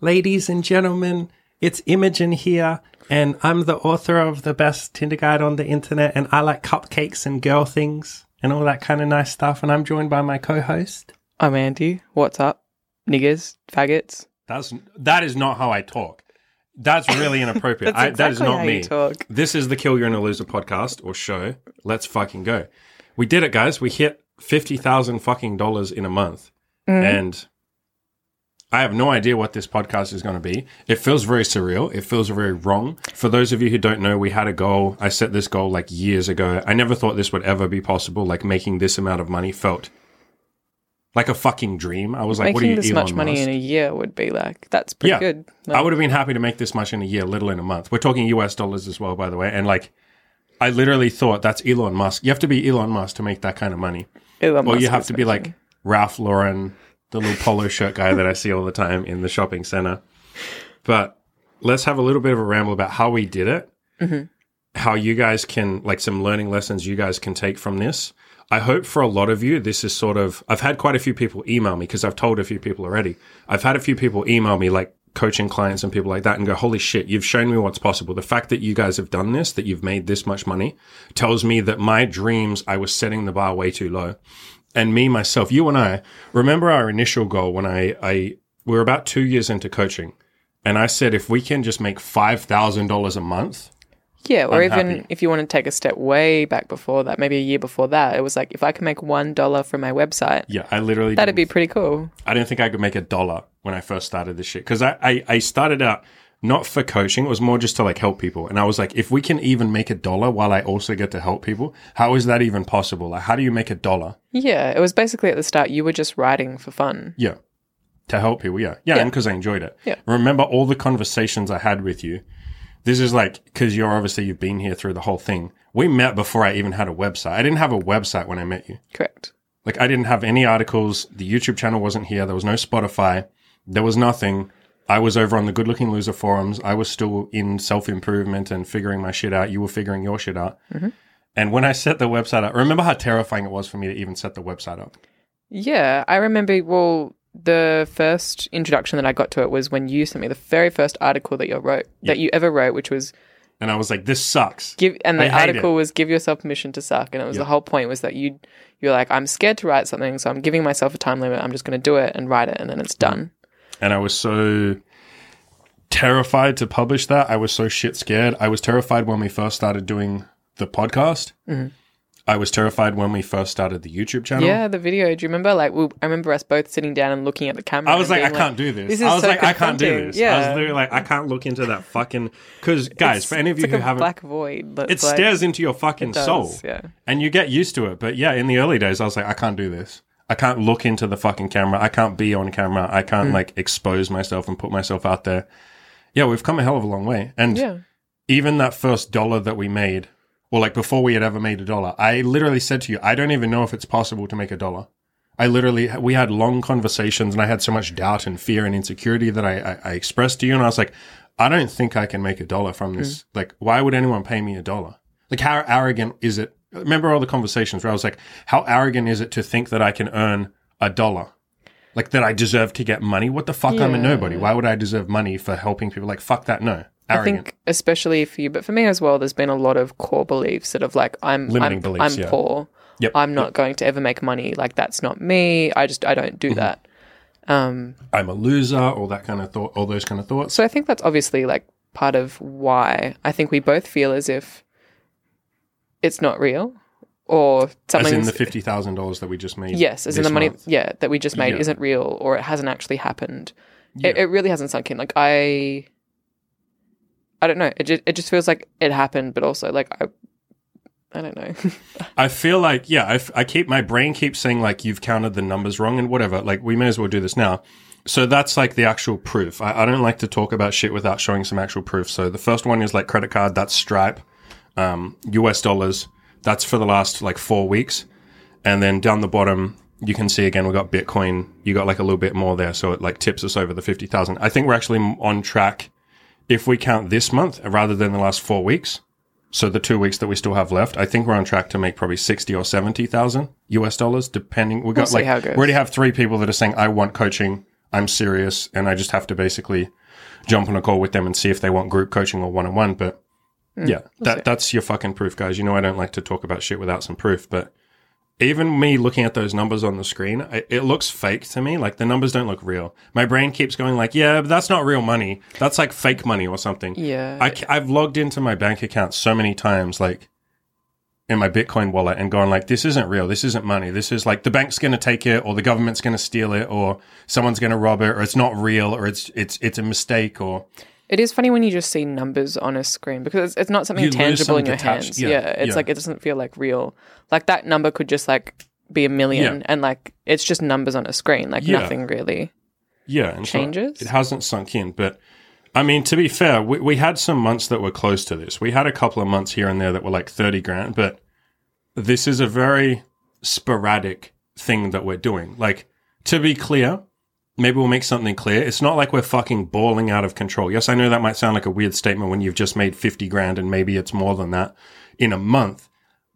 Ladies and gentlemen, it's Imogen here, and I'm the author of the best Tinder guide on the internet, and I like cupcakes and girl things and all that kind of nice stuff. And I'm joined by my co-host. I'm Andy. What's up? Niggers, faggots. That's that is not how I talk. That's really inappropriate. That's I, that is not how me. you talk. This is the Kill Your Inner Loser podcast or show. Let's fucking go. We did it, guys. We hit fifty thousand fucking dollars in a month, Mm-hmm. and I have no idea what this podcast is going to be. It feels very surreal. It feels very wrong. For those of you who don't know, we had a goal. I set this goal like years ago. I never thought this would ever be possible. Like making this amount of money felt like a fucking dream. I was like, what are Making you, this Elon much money Musk? in a year would be like that's pretty Yeah. good. I would have been happy to make this much in a year, little in a month. We're talking US dollars as well, by the way. And like, I literally thought that's Elon Musk. You have to be Elon Musk to make that kind of money. Elon Or you have to be making- like Ralph Lauren, the little polo shirt guy that I see all the time in the shopping center. But let's have a little bit of a ramble about how we did it, mm-hmm. how you guys can, like, some learning lessons you guys can take from this. I hope for a lot of you, this is sort of, I've had quite a few people email me because I've told a few people already. I've had a few people email me, like coaching clients and people like that, and go, Holy shit, you've shown me what's possible. The fact that you guys have done this, that you've made this much money, tells me that my dreams, I was setting the bar way too low and me myself, you and I, remember our initial goal when I, I we were about two years into coaching, and I said if we can just make five thousand dollars a month, yeah, or I'm even happy. if you want to take a step way back before that, maybe a year before that, it was like if I can make one dollar from my website, yeah, I literally that'd be pretty cool. I didn't think I could make a dollar when I first started this shit because I, I I started out not for coaching, it was more just to like help people, and I was like, if we can even make a dollar while I also get to help people, how is that even possible? Like, how do you make a dollar? Yeah, it was basically at the start you were just writing for fun. Yeah. To help people, yeah. Yeah, Yeah. and because I enjoyed it. Yeah. Remember all the conversations I had with you. This is like, because you're obviously, you've been here through the whole thing. We met before I even had a website. I didn't have a website when I met you. Correct. Like, I didn't have any articles. The YouTube channel wasn't here. There was no Spotify. There was nothing. I was over on the Good Looking Loser forums. I was still in self improvement and figuring my shit out. You were figuring your shit out. Mm-hmm. And when I set the website up, remember how terrifying it was for me to even set the website up? Yeah, I remember. Well, the first introduction that I got to it was when you sent me the very first article that you wrote that you ever wrote, which was And I was like, this sucks. give and the hate article was give yourself permission to suck and it was the whole point was that you you're like i'm scared to write something so i'm giving myself a time limit i'm just going to do it and write it and then it's done and I was so terrified to publish that. I was so shit scared. I was terrified when we first started doing the podcast. Mm-hmm. I was terrified when we first started the YouTube channel. yeah the video do you remember like we, i remember us both sitting down and looking at the camera I was like, I being can't do this. this is I was so like, I can't do this. Yeah. I was literally like, I can't look into that fucking. Because, guys, for any of you like who a haven't. black void it like, stares into your fucking does, soul. yeah And you get used to it. But yeah, in the early days, I was like, I can't do this. I can't look into the fucking camera. I can't be on camera. I Mm. can't like expose myself and put myself out there. Yeah, we've come a hell of a long way. And yeah even that first dollar that we made, or like before we had ever made a dollar, I literally said to you, I don't even know if it's possible to make a dollar. I literally, we had long conversations and I had so much doubt and fear and insecurity that I, I, I expressed to you. And I was like, I don't think I can make a dollar from this. Like, why would anyone pay me a dollar? Like, how arrogant is it? Remember all the conversations where I was like, how arrogant is it to think that I can earn a dollar? Like, that I deserve to get money? What the fuck? I'm a nobody. Why would I deserve money for helping people? Like, fuck that. No. I Arrogant. think especially for you, but for me as well, there's been a lot of core beliefs that of like I'm Limiting I'm, beliefs, I'm yeah. poor. Yep, I'm not going to ever make money. Like that's not me. I just I don't Mm-hmm. do that. Um, I'm a loser, all that kind of thought, all those kind of thoughts. so I think that's obviously like part of why I think we both feel as if it's not real or As something. in the fifty thousand dollars that we just made. yes, as in the money, month. yeah, that we just made Yeah. isn't real or it hasn't actually happened. Yeah. It, it really hasn't sunk in. Like I, I don't know. It just it just feels like it happened, but also like I, I don't know. I feel like yeah, I, f- I keep my brain keeps saying like you've counted the numbers wrong and whatever. Like we may as well do this now. So that's like the actual proof. I, I don't like to talk about shit without showing some actual proof. So the first one is like credit card. That's Stripe, um, US dollars. That's for the last like four weeks, and then down the bottom you can see again we got Bitcoin. You got like a little bit more there, so it like tips us over the fifty thousand. I think we're actually on track if we count this month rather than the last four weeks. So the two weeks that we still have left, I think we're on track to make probably sixty or seventy thousand US dollars, depending. We got see like how it goes. we already have three people that are saying, "I want coaching. I'm serious and I just have to basically jump on a call with them and see if they want group coaching or one on one. But yeah, mm, that, that's your fucking proof, guys. You know, I don't like to talk about shit without some proof, but even me looking at those numbers on the screen, it, it looks fake to me. Like the numbers don't look real. My brain keeps going like, yeah, but that's not real money. That's like fake money or something. Yeah. I, I've logged into my bank account so many times, like in my Bitcoin wallet, and gone like, this isn't real. This isn't money. This is like the bank's going to take it, or the government's going to steal it, or someone's going to rob it, or it's not real, or it's it's it's a mistake, or It is funny when you just see numbers on a screen because it's, it's not something You tangible in your detached- hands. yeah, Yeah, it's yeah. like it doesn't feel like real. Like that number could just like be a million, Yeah. and like it's just numbers on a screen. Like nothing really. yeah, and so Changes? it hasn't sunk in, but. I mean, to be fair, we, we had some months that were close to this. We had a couple of months here and there that were like 30 grand, but this is a very sporadic thing that we're doing. Like, to be clear, maybe we'll make something clear. It's not like we're fucking balling out of control. Yes, I know that might sound like a weird statement when you've just made 50 grand and maybe it's more than that in a month,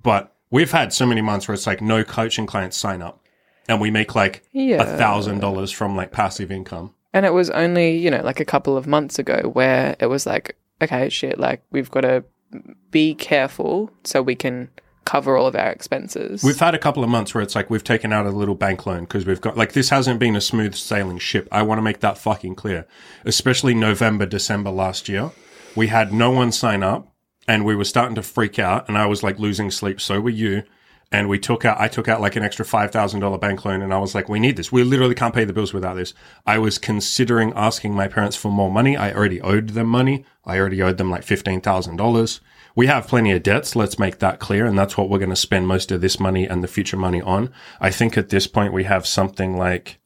but we've had so many months where it's like no coaching clients sign up and we make like a thousand dollars from like passive income. And it was only, you know, like a couple of months ago where it was like, okay, shit, like we've got to be careful so we can cover all of our expenses. We've had a couple of months where it's like we've taken out a little bank loan because we've got like this hasn't been a smooth sailing ship. I want to make that fucking clear. Especially November, December last year, we had no one sign up and we were starting to freak out and I was like losing sleep. So were you. And we took out, I took out like an extra $5,000 bank loan and I was like, we need this. We literally can't pay the bills without this. I was considering asking my parents for more money. I already owed them money. I already owed them like $15,000. We have plenty of debts. Let's make that clear. And that's what we're going to spend most of this money and the future money on. I think at this point we have something like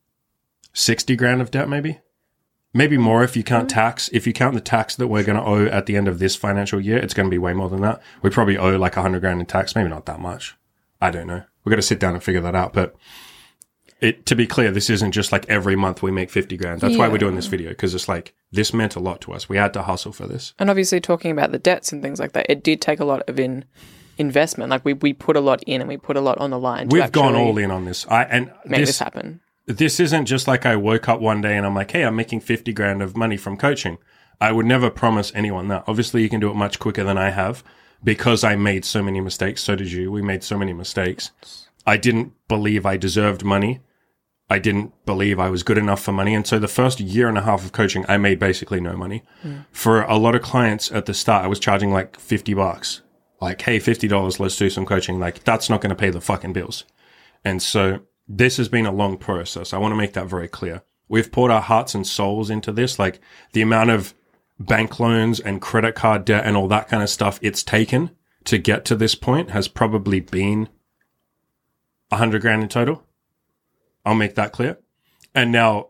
60 grand of debt, maybe. Maybe more if you count mm-hmm. tax. If you count the tax that we're going to owe at the end of this financial year, it's going to be way more than that. We probably owe like 100 grand in tax, maybe not that much. I don't know. We've got to sit down and figure that out. But it, to be clear, this isn't just like every month we make 50 grand. That's why we're doing this video because it's like this meant a lot to us. We had to hustle for this. and obviously talking about the debts and things like that, it did take a lot of in investment. Like we, we put a lot in and we put a lot on the line. We've gone all in on this. I and Make this, this happen. this isn't just like I woke up one day and I'm like, hey, I'm making 50 grand of money from coaching. I would never promise anyone that. Obviously, you can do it much quicker than I have because I made so many mistakes. So did you. We made so many mistakes. I didn't believe I deserved money. I didn't believe I was good enough for money. And so the first year and a half of coaching, I made basically no money. Hmm. For a lot of clients at the start, I was charging like 50 bucks. Like, hey, $50, let's do some coaching. Like, that's not going to pay the fucking bills. And so this has been a long process. I want to make that very clear. We've poured our hearts and souls into this. Like the amount of bank loans and credit card debt and all that kind of stuff it's taken to get to this point has probably been a hundred grand in total. I'll make that clear. And now,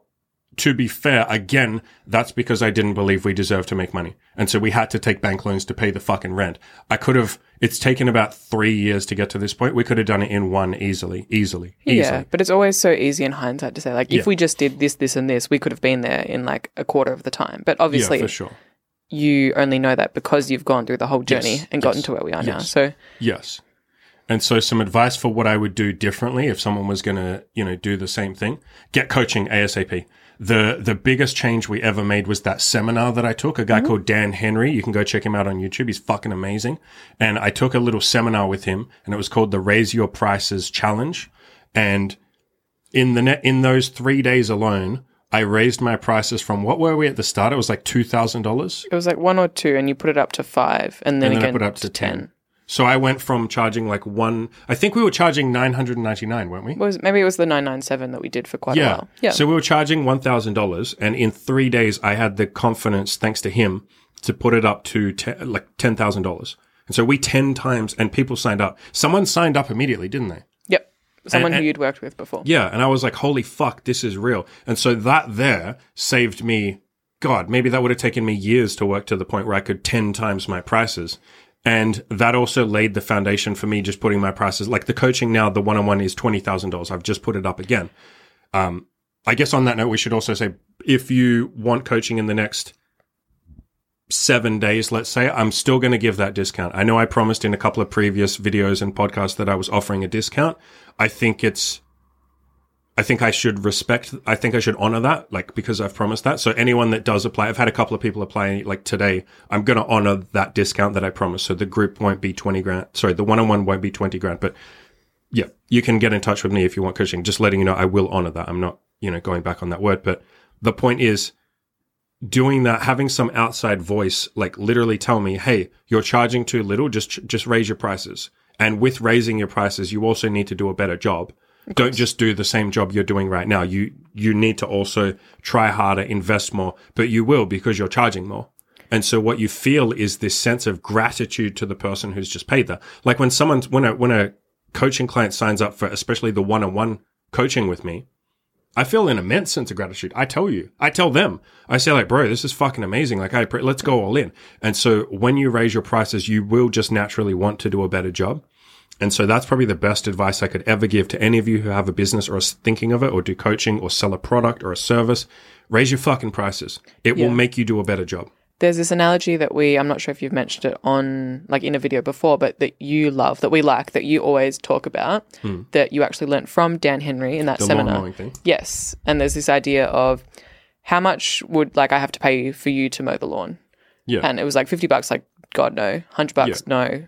to be fair, again, that's because I didn't believe we deserved to make money. And so we had to take bank loans to pay the fucking rent. I could have, it's taken about three years to get to this point. We could have done it in one easily, easily, easily. But it's always so easy in hindsight to say like Yeah. if we just did this, this, and this, we could have been there in like a quarter of the time. But obviously, yeah, for sure. you only know that because you've gone through the whole journey Yes, and gotten to where we are now. So Yes. And so some advice for what I would do differently if someone was going to, you know, do the same thing. Get coaching ASAP. The the biggest change we ever made was that seminar that I took. A guy mm-hmm. called Dan Henry. You can go check him out on YouTube. He's fucking amazing. And I took a little seminar with him and it was called the Raise Your Prices Challenge. And in the net in those 3 days alone, I raised my prices from what were we at the start? It was like $2,000. it was like one or two, and you put it up to five, and then And then I again put it up to to ten. 10. So I went from charging like one. I think we were charging nine hundred and ninety nine, weren't we? Was maybe it was the nine nine seven that we did for quite a while. Yeah. So we were charging one thousand dollars, and in three days, I had the confidence, thanks to him, to put it up to te- like ten thousand dollars. And so we ten times, and people signed up. Someone signed up immediately, didn't they? yep. Someone and- who you'd worked with before. Yeah, and I was like, holy fuck, this is real. And so that there saved me, God, maybe that would have taken me years to work to the point where I could 10 times my prices. And that also laid the foundation for me just putting my prices, like the coaching now, the one on one is $20,000. I've just put it up again. Um, I guess on that note, we should also say if you want coaching in the next seven days, let's say, I'm still going to give that discount. I know I promised in a couple of previous videos and podcasts that I was offering a discount. I think it's I think I should respect, I think I should honor that, like, because I've promised that. So anyone that does apply, I've had a couple of people apply, like today, I'm going to honor that discount that I promised. So the group won't be 20 grand. Sorry, the one on one won't be 20 grand, but yeah, you can get in touch with me if you want coaching. Just letting you know, I will honor that. I'm not, you know, going back on that word, but the point is, doing that, having some outside voice, like literally tell me, Hey, you're charging too little. Just, just raise your prices. And with raising your prices, you also need to do a better job. Don't just do the same job you're doing right now. You, you need to also try harder, invest more, but you will because you're charging more. And so what you feel is this sense of gratitude to the person who's just paid that. Like when someone's, when a, when a coaching client signs up for especially the one-on-one coaching with me, I feel an immense sense of gratitude. I tell you, I tell them, I say like, bro, this is fucking amazing. Like, I pre- let's go all in. And so when you raise your prices, you will just naturally want to do a better job. And so that's probably the best advice I could ever give to any of you who have a business or are thinking of it or do coaching or sell a product or a service. Raise your fucking prices. It Yeah. will make you do a better job. There's this analogy that we, I'm not sure if you've mentioned it on, like in a video before, but that you love, that we like, that you always talk about, that you actually learnt from Dan Henry in that Hmm. The seminar. thing. Yes. And there's this idea of how much would like I have to pay you for you to mow the lawn? Yeah. And it was like 50 bucks, like, God, no. 100 bucks, no.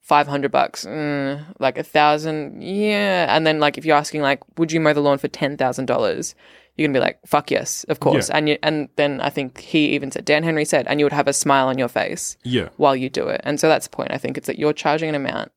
500 bucks, mm, like a thousand, yeah. And then, like, if you're asking, like, would you mow the lawn for $10,000? You're gonna be like, fuck yes, of course. And you, and then I think he even said, Dan Henry said, and you would have a smile on your face yeah. while you do it. And so that's the point. I think it's that you're charging an amount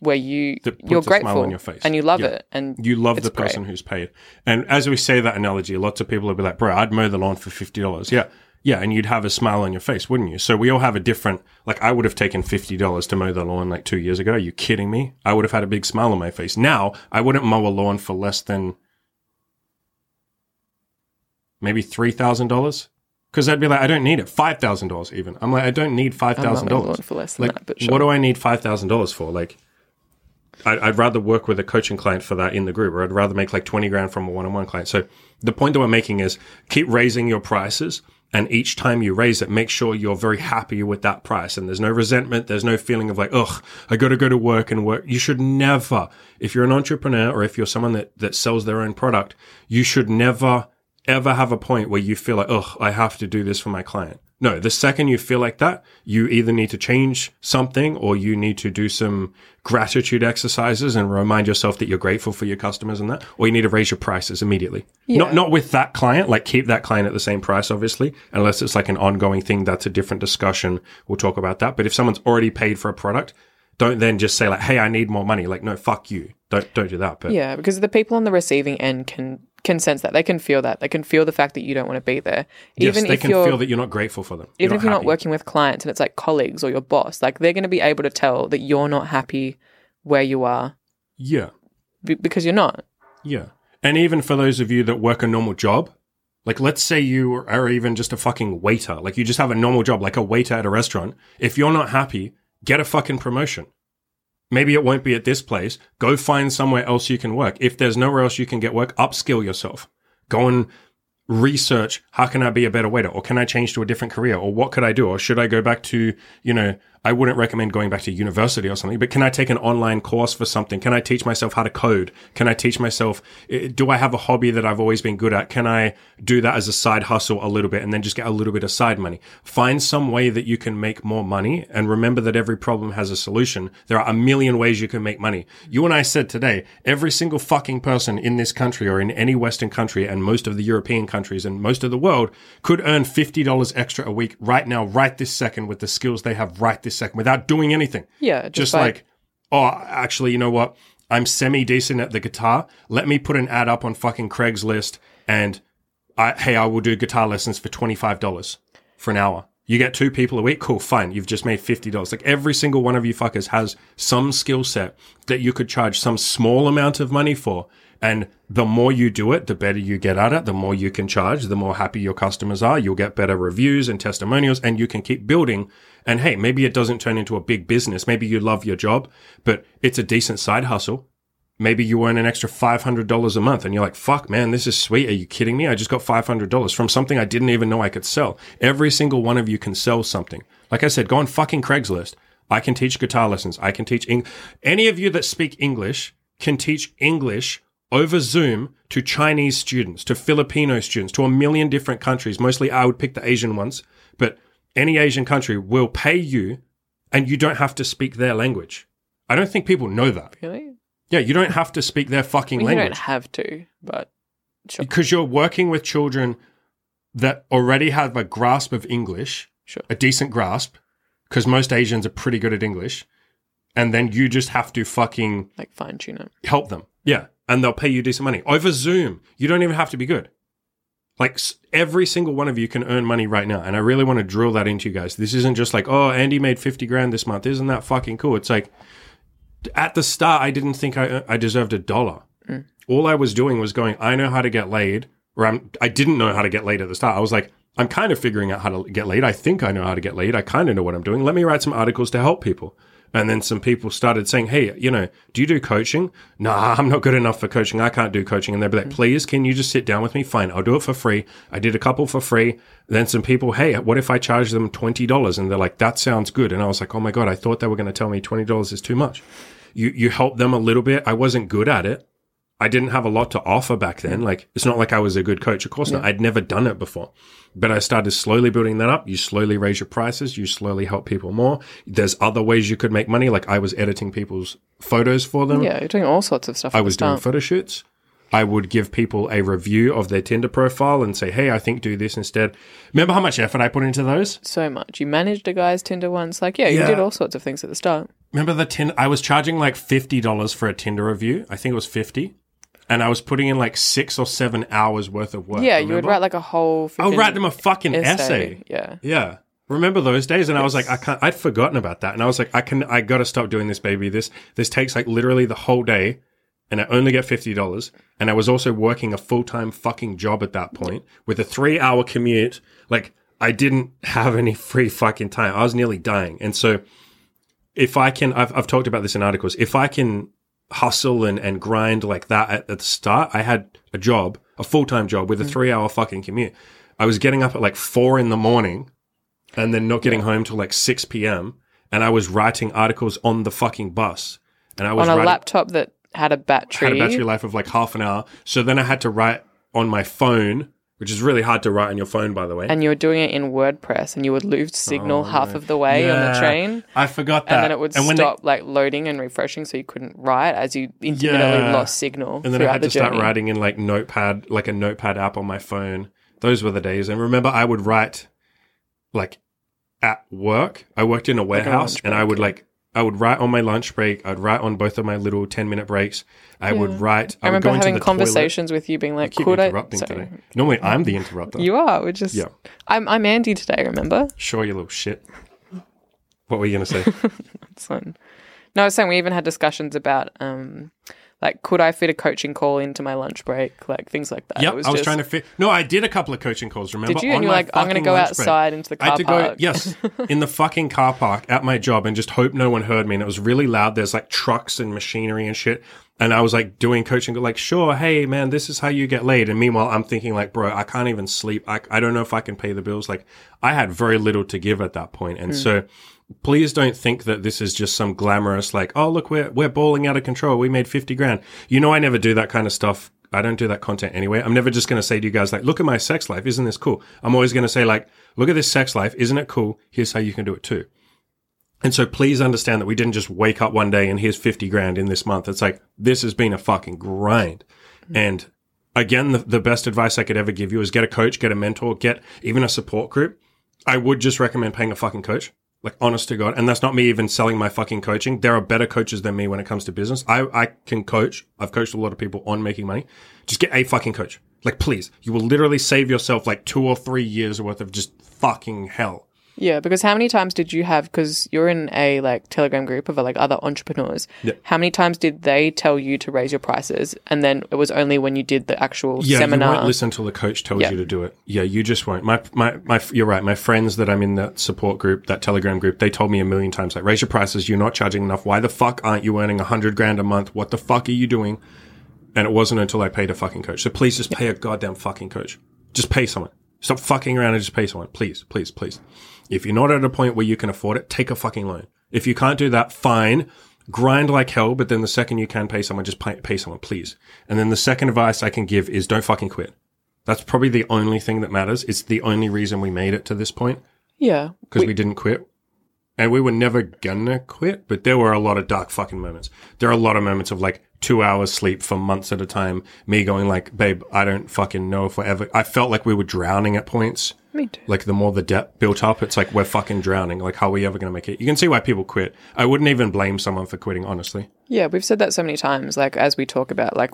where you you're grateful on your face. and you love Yeah. it and You love the person who's paid. And as we say that analogy, lots of people will be like, bro, I'd mow the lawn for $50. Yeah. Yeah. And you'd have a smile on your face, wouldn't you? So we all have a different, like I would have taken $50 to mow the lawn like two years ago. Are you kidding me? I would have had a big smile on my face. Now I wouldn't mow a lawn for less than maybe $3,000. Cause I'd be like, I don't need it. $5,000 even. I'm like, I don't need not mowing $5,000. for less than Like, that. But sure. what do I need five thousand dollars for? Like, I'd, I'd rather work with a coaching client for that in the group, or I'd rather make like twenty grand from a one-on-one client. So the point that we're making is keep raising your prices, and each time you raise it, make sure you're very happy with that price, and there's no resentment, there's no feeling of like, ugh, I got to go to work and work. You should never, if you're an entrepreneur or if you're someone that that sells their own product, you should never ever have a point where you feel like, oh, I have to do this for my client. No, the second you feel like that, you either need to change something or you need to do some gratitude exercises and remind yourself that you're grateful for your customers and that, or you need to raise your prices immediately. Yeah. Not, not with that client, like keep that client at the same price, obviously, unless it's like an ongoing thing. That's a different discussion. We'll talk about that. But if someone's already paid for a product, don't then just say like, Hey, I need more money. Like, no, fuck you. Don't, don't do that. But Yeah, because the people on the receiving end can can sense that. They can feel that. They can feel the fact that you don't want to be there. yes, Even they if can you're feel that you're not grateful for them. even if you're not working with clients and it's like colleagues or your boss, like they're going to be able to tell that you're not happy where you are Yeah. b- because you're not. Yeah. And even for those of you that work a normal job, like let's say you are even just a fucking waiter, like you just have a normal job, like a waiter at a restaurant. If you're not happy, get a fucking promotion. Maybe it won't be at this place. Go find somewhere else you can work. If there's nowhere else you can get work, upskill yourself. Go and research how can I be a better waiter or can I change to a different career or what could I do or should I go back to, you know, I wouldn't recommend going back to university or something, but can I take an online course for something? Can I teach myself how to code? Can I teach myself, do I have a hobby that I've always been good at? Can I do that as a side hustle a little bit and then just get a little bit of side money? Find some way that you can make more money and remember that every problem has a solution. There are a million ways you can make money. You and I said today, every single fucking person in this country or in any Western country and most of the European countries and most of the world could earn $50 extra a week right now, right this second with the skills they have right this second without doing anything. Yeah, just, Just by- like, oh, actually, you know what? I'm semi decent at the guitar. Let me put an ad up on fucking Craigslist and I, hey, I will do guitar lessons for $25 for an hour. You get two people a week. Cool. Fine. You've just made $50. Like every single one of you fuckers has some skill set that you could charge some small amount of money for. And the more you do it, the better you get at it, the more you can charge, the more happy your customers are. You'll get better reviews and testimonials and you can keep building. And hey, maybe it doesn't turn into a big business. Maybe you love your job, but it's a decent side hustle. Maybe you earn an extra $500 a month and you're like, fuck, man, this is sweet. Are you kidding me? I just got $500 from something I didn't even know I could sell. Every single one of you can sell something. Like I said, go on fucking Craigslist. I can teach guitar lessons. I can teach Eng- any of you that speak English can teach English over Zoom to Chinese students, to Filipino students, to a million different countries. Mostly I would pick the Asian ones, but any Asian country will pay you and you don't have to speak their language. I don't think people know that. Really? Yeah, you don't have to speak their fucking mean, you language don't have to, but sure. because you're working with children that already have a grasp of English, Sure. a decent grasp, because most Asians are pretty good at English, and then you just have to fucking Like fine tune it. help them. Yeah, and they'll pay you decent money over Zoom. You don't even have to be good. Like every single one of you can earn money right now, and I really want to drill that into you guys. This isn't just like, oh, Andy made fifty grand this month. Isn't that fucking cool? It's like at the start, I didn't think I uh, I deserved a dollar. Mm. All I was doing was going, I know how to get laid, or I'm, I didn't know how to get laid at the start. I was like, I'm kind of figuring out how to get laid. I think I know how to get laid. I kind of know what I'm doing. Let me write some articles to help people. And then some people started saying, Hey, you know, do you do coaching? Nah, I'm not good enough for coaching. I can't do coaching. And they'd be like, mm. please, can you just sit down with me? Fine. I'll do it for free. I did a couple for free. Then some people, Hey, what if I charge them $20? And they're like, that sounds good. And I was like, Oh my God, I thought they were going to tell me $20 is too much. You, you help them a little bit. I wasn't good at it. I didn't have a lot to offer back then. Like, it's not like I was a good coach. Of course not. I'd never done it before. But I started slowly building that up. You slowly raise your prices. You slowly help people more. There's other ways you could make money. Like, I was editing people's photos for them. Yeah, you're doing all sorts of stuff. I was doing photo shoots. I would give people a review of their Tinder profile and say, hey, I think do this instead. Remember how much effort I put into those? so much. You managed a guy's Tinder once. Like, yeah, you Yeah. did all sorts of things at the start. Remember the Tinder? I was charging like $50 for a Tinder review. I think it was 50 And I was putting in like six or seven hours worth of work. yeah, you would write like a whole. I would freaking write them a fucking essay. essay. Yeah. Yeah. Remember those days? And I was like, I can't, I'd forgotten about that. And I was like, I can, I gotta stop doing this, baby. This, this takes like literally the whole day and I only get $50. And I was also working a full time fucking job at that point with a three hour commute. Like I didn't have any free fucking time. I was nearly dying. And so if I can, I've, I've talked about this in articles. If I can hustle and, and grind like that at, at the start, I had a job, a full time job with a mm-hmm. three hour fucking commute. I was getting up at like four in the morning and then not getting home till like 6 p.m. And I was writing articles on the fucking bus. And I was On a writing, laptop that had a battery. had a battery life of like half an hour. So then I had to write on my phone, which is really hard to write on your phone, by the way. and you were doing it in WordPress, and you would lose signal oh, half of the way on the Oh, train, I forgot that. and then it would and they- stop like loading and refreshing, so you couldn't write as you intermittently Yeah. lost signal and then I had the to start writing in like Notepad, like a Notepad app on my phone. Those were the days. And remember, I would write like at work. I worked in a warehouse, lunch and I would like I would write on my lunch break. I'd write on both of my little ten minute breaks. I would write. I, I remember having conversations with you, being like, Toilet. Keep "Could I?" interrupting Sorry. today. Normally, I'm the interrupter. You are. We're just. Yeah. I'm. I'm Andy today. Remember? Sure, you little shit. What were you gonna say? It's fun. No, I was saying we even had discussions about, um, like, could I fit a coaching call into my lunch break, like things like that. Yep, was I was just- trying to fit. No, I did a couple of coaching calls. Remember? Did you? On And you're like, I'm going to go lunch break. outside into the I had car to park. go, yes, in the fucking car park at my job and just hope no one heard me. And it was really loud. There's like trucks and machinery and shit. And I was like doing coaching, like, sure, hey, man, this is how you get laid. And meanwhile, I'm thinking, like, bro, I can't even sleep. I, I don't know if I can pay the bills. Like, I had very little to give at that point. And hmm. so please don't think that this is just some glamorous, like, oh, look, we're, we're balling out of control. We made 50 grand. You know, I never do that kind of stuff. I don't do that content anyway. I'm never just going to say to you guys, like, look at my sex life. Isn't this cool? I'm always going to say, like, look at this sex life. Isn't it cool? Here's how you can do it too. And so please understand that we didn't just wake up one day and here's 50 grand in this month. It's like, this has been a fucking grind. Mm-hmm. And again, the, the best advice I could ever give you is get a coach, get a mentor, get even a support group. I would just recommend paying a fucking coach. Like honest to God. And that's not me even selling my fucking coaching. There are better coaches than me when it comes to business. I, I can coach. I've coached a lot of people on making money. Just get a fucking coach. Like please, you will literally save yourself like two or three years worth of just fucking hell. Yeah, because how many times did you have? Because you're in a like Telegram group of like other entrepreneurs. Yeah. How many times did they tell you to raise your prices, and then it was only when you did the actual Yeah, seminar? you won't listen till the coach tells Yeah. you to do it. Yeah, you just won't. My, my, my, you're right. My friends that I'm in that support group, that Telegram group, they told me a million times, like, raise your prices. You're not charging enough. Why the fuck aren't you earning a hundred grand a month? What the fuck are you doing? And it wasn't until I paid a fucking coach. So please just pay a goddamn fucking coach. Just pay someone. Stop fucking around and just pay someone. Please, please, please. If you're not at a point where you can afford it, take a fucking loan. If you can't do that, fine. grind like hell, but then the second you can pay someone, just pay, pay someone, please. And then the second advice I can give is don't fucking quit. That's probably the only thing that matters. It's the only reason we made it to this point Yeah. because we, didn't quit. And we were never gonna quit, but there were a lot of dark fucking moments. There are a lot of moments of like two hours sleep for months at a time. Me going like, babe, I don't fucking know if we're ever. I felt like we were drowning at points. Me too. Like the more the debt built up, it's like we're fucking drowning. Like, how are we ever gonna make it? You can see why people quit. I wouldn't even blame someone for quitting, honestly. Yeah, we've said that so many times. Like as we talk about, like,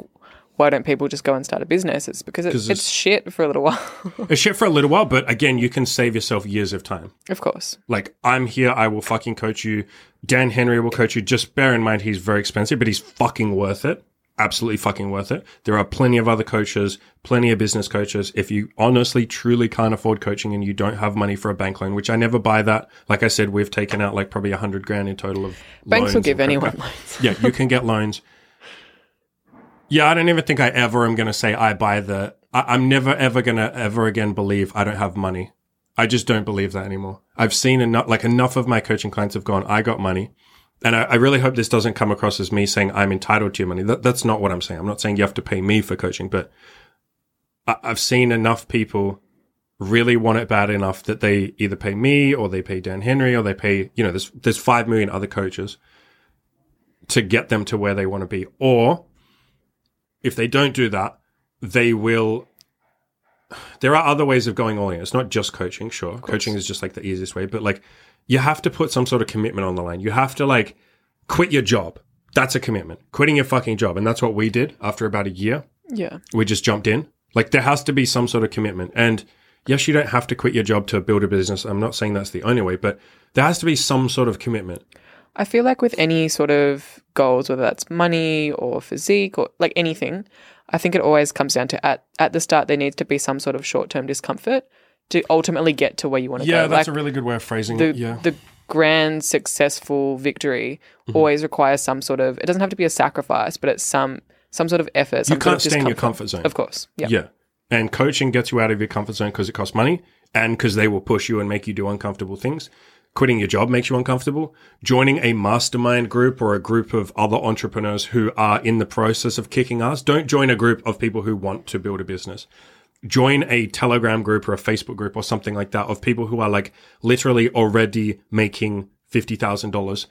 why don't people just go and start a business? It's because it, it's it's- shit for a little while. It's shit for a little while, but again, you can save yourself years of time. of course. Like, I'm here, I will fucking coach you. Dan Henry will coach you. Just bear in mind he's very expensive, but he's fucking worth it. Absolutely fucking worth it. There are plenty of other coaches, plenty of business coaches. If you honestly, truly can't afford coaching and you don't have money for a bank loan, which I never buy that. Like I said, we've taken out like probably a hundred grand in total of Banks will give anyone loans. Yeah, you can get loans. Yeah, I don't even think I ever am going to say I buy the. I, I'm never ever going to ever again believe I don't have money. I just don't believe that anymore. I've seen enough, like enough of my coaching clients have gone, I got money. And I, I really hope this doesn't come across as me saying I'm entitled to your money. That, that's not what I'm saying. I'm not saying you have to pay me for coaching, but I, I've seen enough people really want it bad enough that they either pay me or they pay Dan Henry or they pay, you know, there's, there's five million other coaches to get them to where they want to be. Or if they don't do that, they will. There are other ways of going all in. It's not just coaching, sure. Coaching is just like the easiest way, but like you have to put some sort of commitment on the line. You have to like quit your job. That's a commitment. Quitting your fucking job. And that's what we did after about a year. Yeah. We just jumped in. Like there has to be some sort of commitment. And yes, you don't have to quit your job to build a business. I'm not saying that's the only way, but there has to be some sort of commitment. I feel like with any sort of goals, whether that's money or physique or like anything, I think it always comes down to at, at the start, there needs to be some sort of short term discomfort to ultimately get to where you want to Yeah, go. Yeah, that's like a really good way of phrasing the, it. Yeah. Mm-hmm. the grand successful victory always requires some sort of, it doesn't have to be a sacrifice, but it's some, some sort of effort. You can't stay in your comfort zone. Of course. Yeah. Yeah. And coaching gets you out of your comfort zone because it costs money and because they will push you and make you do uncomfortable things. Quitting your job makes you uncomfortable. Joining a mastermind group or a group of other entrepreneurs who are in the process of kicking ass. Don't join a group of people who want to build a business. Join a Telegram group or a Facebook group or something like that of people who are like literally already making $50,000.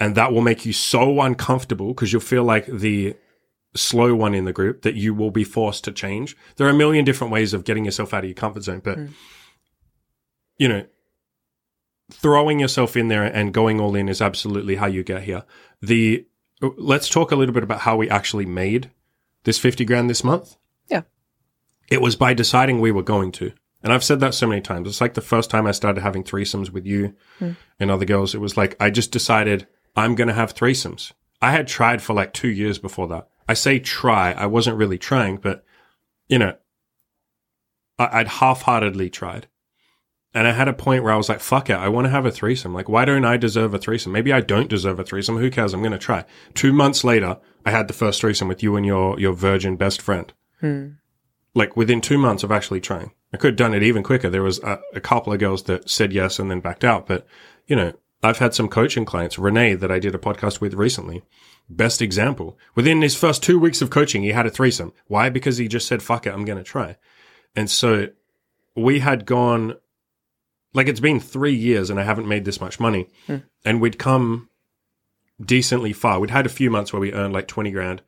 And that will make you so uncomfortable because you'll feel like the slow one in the group that you will be forced to change. There are a million different ways of getting yourself out of your comfort zone, but hmm. you know, throwing yourself in there and going all in is absolutely how you get here. The let's talk a little bit about how we actually made this 50 grand this month. Yeah. It was by deciding we were going to. And I've said that so many times. It's like the first time I started having threesomes with you hmm. and other girls. It was like I just decided I'm going to have threesomes. I had tried for like two years before that. I say try. I wasn't really trying, but you know, I- I'd half-heartedly tried. And I had a point where I was like, fuck it, I want to have a threesome. Like, why don't I deserve a threesome? Maybe I don't deserve a threesome. Who cares? I'm going to try. Two months later, I had the first threesome with you and your, your virgin best friend. Hmm. Like within two months of actually trying. I could have done it even quicker. There was a, a couple of girls that said yes and then backed out. But, you know, I've had some coaching clients, Renee, that I did a podcast with recently. Best example. Within his first two weeks of coaching, he had a threesome. Why? Because he just said, fuck it, I'm going to try. And so we had gone, like it's been three years and I haven't made this much money. Hmm. And we'd come decently far. We'd had a few months where we earned like 20 grand.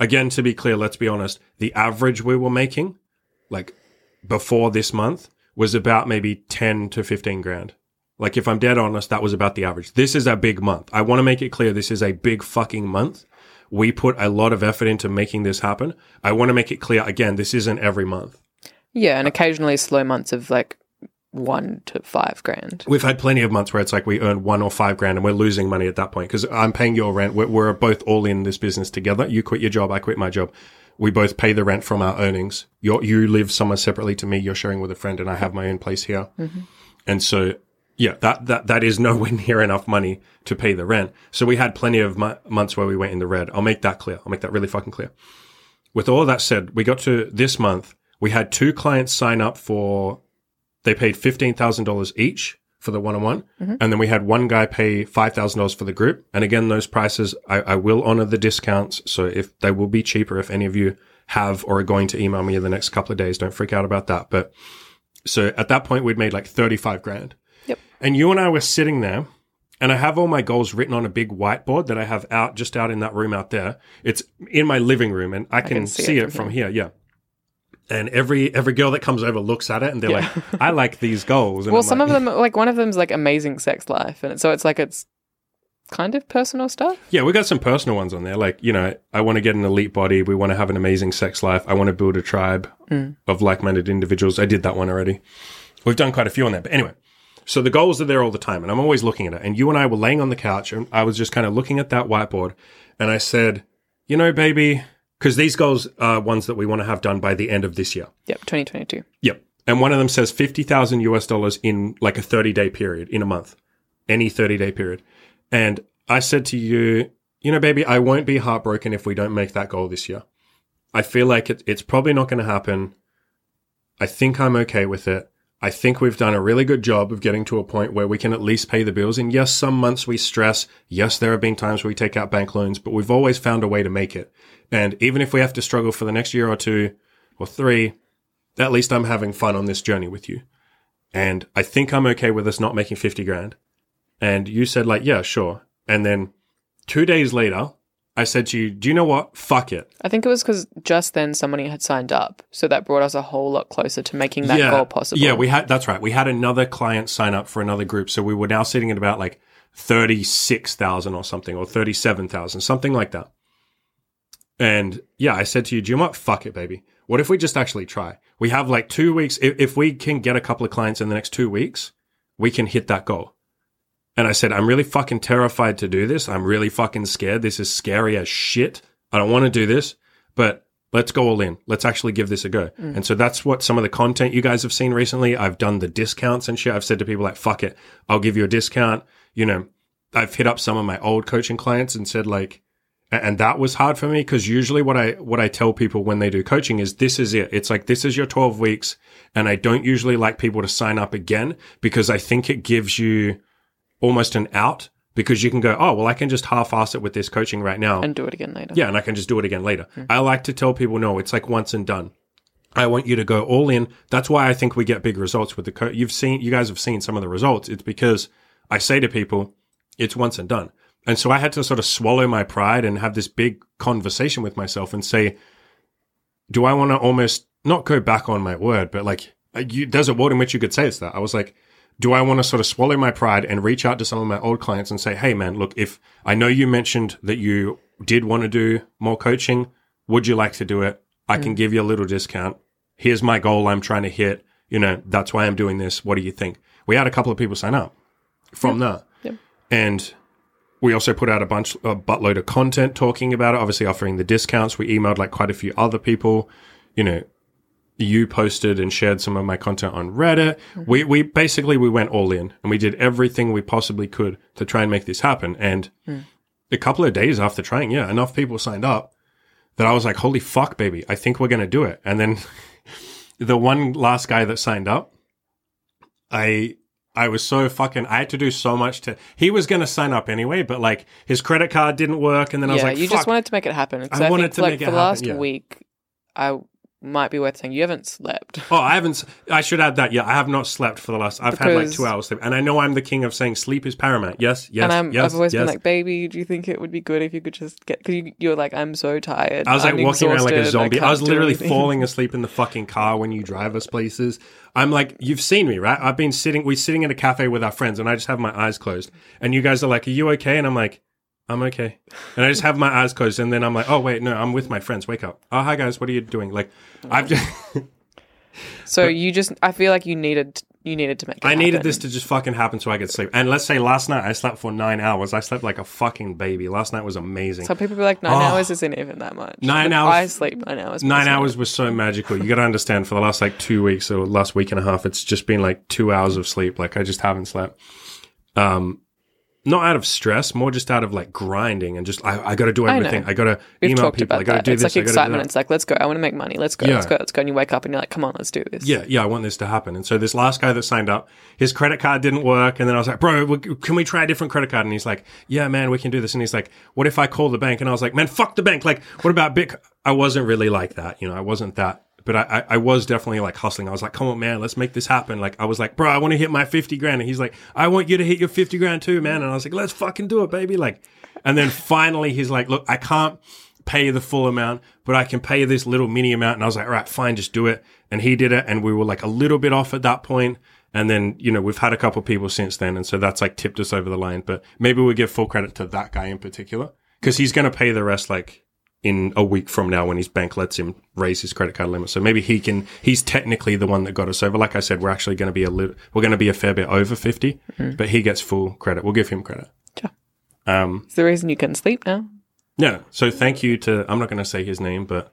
Again, to be clear, let's be honest, the average we were making, like before this month, was about maybe 10 to 15 grand. Like if I'm dead honest, that was about the average. This is a big month. I want to make it clear this is a big fucking month. We put a lot of effort into making this happen. I want to make it clear again, this isn't every month. Yeah. And uh, occasionally slow months of like one to five grand. We've had plenty of months where it's like we earn one or five grand and we're losing money at that point because I'm paying your rent. We're, we're both all in this business together. You quit your job, I quit my job. We both pay the rent from our earnings. you you live somewhere separately to me. You're sharing with a friend, and I have my own place here. Mm-hmm. And so, yeah, that that that is nowhere near enough money to pay the rent. So we had plenty of mo- months where we went in the red. I'll make that clear. I'll make that really fucking clear. With all that said, we got to this month. We had two clients sign up for they paid $15,000 each for the one on one. And then we had one guy pay $5,000 for the group. And again, those prices, I, I will honor the discounts. So if they will be cheaper, if any of you have or are going to email me in the next couple of days, don't freak out about that. But so at that point, we'd made like 35 grand. Yep. And you and I were sitting there and I have all my goals written on a big whiteboard that I have out just out in that room out there. It's in my living room and I can, can see, see it, it from here. Yeah. And every every girl that comes over looks at it and they're Yeah. like, I like these goals. And Well, I'm some like, of them, like one of them's like amazing sex life, and so it's like it's kind of personal stuff. Yeah, we got some personal ones on there. Like, you know, I want to get an elite body. We want to have an amazing sex life. I want to build a tribe mm. of like minded individuals. I did that one already. We've done quite a few on that. But anyway, so the goals are there all the time. And I'm always looking at it. And you and I were laying on the couch and I was just kind of looking at that whiteboard. And I said, you know, baby, because these goals are ones that we want to have done by the end of this year. Yep, 2022. Yep. And one of them says 50,000 US dollars in like a 30 day period, in a month, any 30 day period. And I said to you, you know, baby, I won't be heartbroken if we don't make that goal this year. I feel like it, it's probably not going to happen. I think I'm okay with it. I think we've done a really good job of getting to a point where we can at least pay the bills. And yes, some months we stress. Yes, there have been times where we take out bank loans, but we've always found a way to make it. And even if we have to struggle for the next year or two or three, at least I'm having fun on this journey with you. And I think I'm okay with us not making 50 grand. And you said, like, yeah, sure. And then two days later, I said to you, do you know what? Fuck it. I think it was because just then somebody had signed up, so that brought us a whole lot closer to making that yeah, goal possible. Yeah, we had, that's right. We had another client sign up for another group. So we were now sitting at about like 36,000 or something, or 37,000, something like that. And yeah, I said to you, do you know what? Fuck it, baby. What if we just actually try? We have like two weeks. If, if we can get a couple of clients in the next two weeks, we can hit that goal. And I said, I'm really fucking terrified to do this. I'm really fucking scared. This is scary as shit. I don't want to do this, but let's go all in. Let's actually give this a go. Mm. And so that's what some of the content you guys have seen recently. I've done the discounts and shit. I've said to people like, fuck it. I'll give you a discount. You know, I've hit up some of my old coaching clients and said like, and that was hard for me because usually what I what I tell people when they do coaching is this is it. It's like this is your 12 weeks and I don't usually like people to sign up again because I think it gives you almost an out because you can go, "Oh, well I can just half-ass it with this coaching right now." and do it again later. Yeah, and I can just do it again later. Hmm. I like to tell people, no, it's like once and done. I want you to go all in. That's why I think we get big results with the coach. You've seen, you guys have seen some of the results. It's because I say to people, it's once and done. And so I had to sort of swallow my pride and have this big conversation with myself and say, do I want to almost not go back on my word, but like, uh, you, there's a world in which you could say it's that. I was like, do I want to sort of swallow my pride and reach out to some of my old clients and say, hey, man, look, if I know you mentioned that you did want to do more coaching, would you like to do it? I can give you a little discount. Here's my goal I'm trying to hit. You know, that's why I'm doing this. What do you think? We had a couple of people sign up from that. Yep. And we also put out a bunch, a buttload of content talking about it, obviously offering the discounts. We emailed like quite a few other people. You know, you posted and shared some of my content on Reddit. Mm-hmm. We, we basically, we went all in and we did everything we possibly could to try and make this happen. And mm. a couple of days after trying, yeah, enough people signed up that I was like, holy fuck, baby, I think we're going to do it. And then the one last guy that signed up, I, I was so fucking, I had to do so much to, he was going to sign up anyway, but like his credit card didn't work. And then I was like, you just wanted to make it happen. I I, wanted think, to like, make it for the happen, last yeah. week, I might be worth saying you haven't slept. Oh, I haven't. I should add that. Yeah, I have not slept for the last. I've had like two hours sleep, and I know I'm the king of saying sleep is paramount. Yes, yes, and I'm, yes. I've always yes. been like, baby, do you think it would be good if you could just get? Because you, you're like, I'm so tired. I was like I'm walking around like a zombie. I, can't was literally falling asleep in the fucking car when you drive us places. I'm like, you've seen me, right? I've been sitting. We're sitting in a cafe with our friends, and I just have my eyes closed. And you guys are like, "Are you okay?" And I'm like, "I'm okay." And I just have my eyes closed, and then I'm like, "Oh wait, no, I'm with my friends. Wake up! Oh hi guys, what are you doing?" Like, I've just. So you just, I feel like you needed, you needed to make. It I needed this to just fucking happen so I could sleep. And let's say last night I slept for nine hours. I slept like a fucking baby. Last night was amazing. Some people be like, nine Oh. hours isn't even that much. Nine hours- I sleep nine hours. Nine personally. hours was so magical. You got to understand for the last like two weeks or last week and a half, it's just been like two hours of sleep. Like I just haven't slept. Um, not out of stress, more just out of like grinding and just I, I got to do everything. I, got to email people. I got to do It's this. It's like I excitement. It's like, let's go. I want to make money. Let's go. Yeah. Let's go. Let's go. And you wake up and you're like, come on, let's do this. Yeah, yeah, I want this to happen. And so this last guy that signed up, his credit card didn't work. And then I was like, bro, can we try a different credit card? And he's like, yeah, man, we can do this. And he's like, what if I call the bank? And I was like, man, fuck the bank. Like, what about Bic? I wasn't really like that. You know, I wasn't that. But I, I, was definitely like hustling. I was like, come on, man, let's make this happen. Like, I was like, bro, I want to hit my 50 grand. And he's like, I want you to hit your 50 grand too, man. And I was like, let's fucking do it, baby. Like, and then finally he's like, look, I can't pay the full amount, but I can pay you this little mini amount. And I was like, all right, fine, just do it. And he did it. And we were like a little bit off at that point. And then, you know, we've had a couple people since then. And so that's like tipped us over the line. But maybe we give full credit to that guy in particular because he's going to pay the rest like in a week from now when his bank lets him raise his credit card limit. So maybe he can, he's technically the one that got us over. Like I said, we're actually going to be a little, we're going to be a fair bit over 50, but he gets full credit. We'll give him credit. Sure. Um, It's the reason you can sleep now. yeah. So thank you to, I'm not going to say his name, but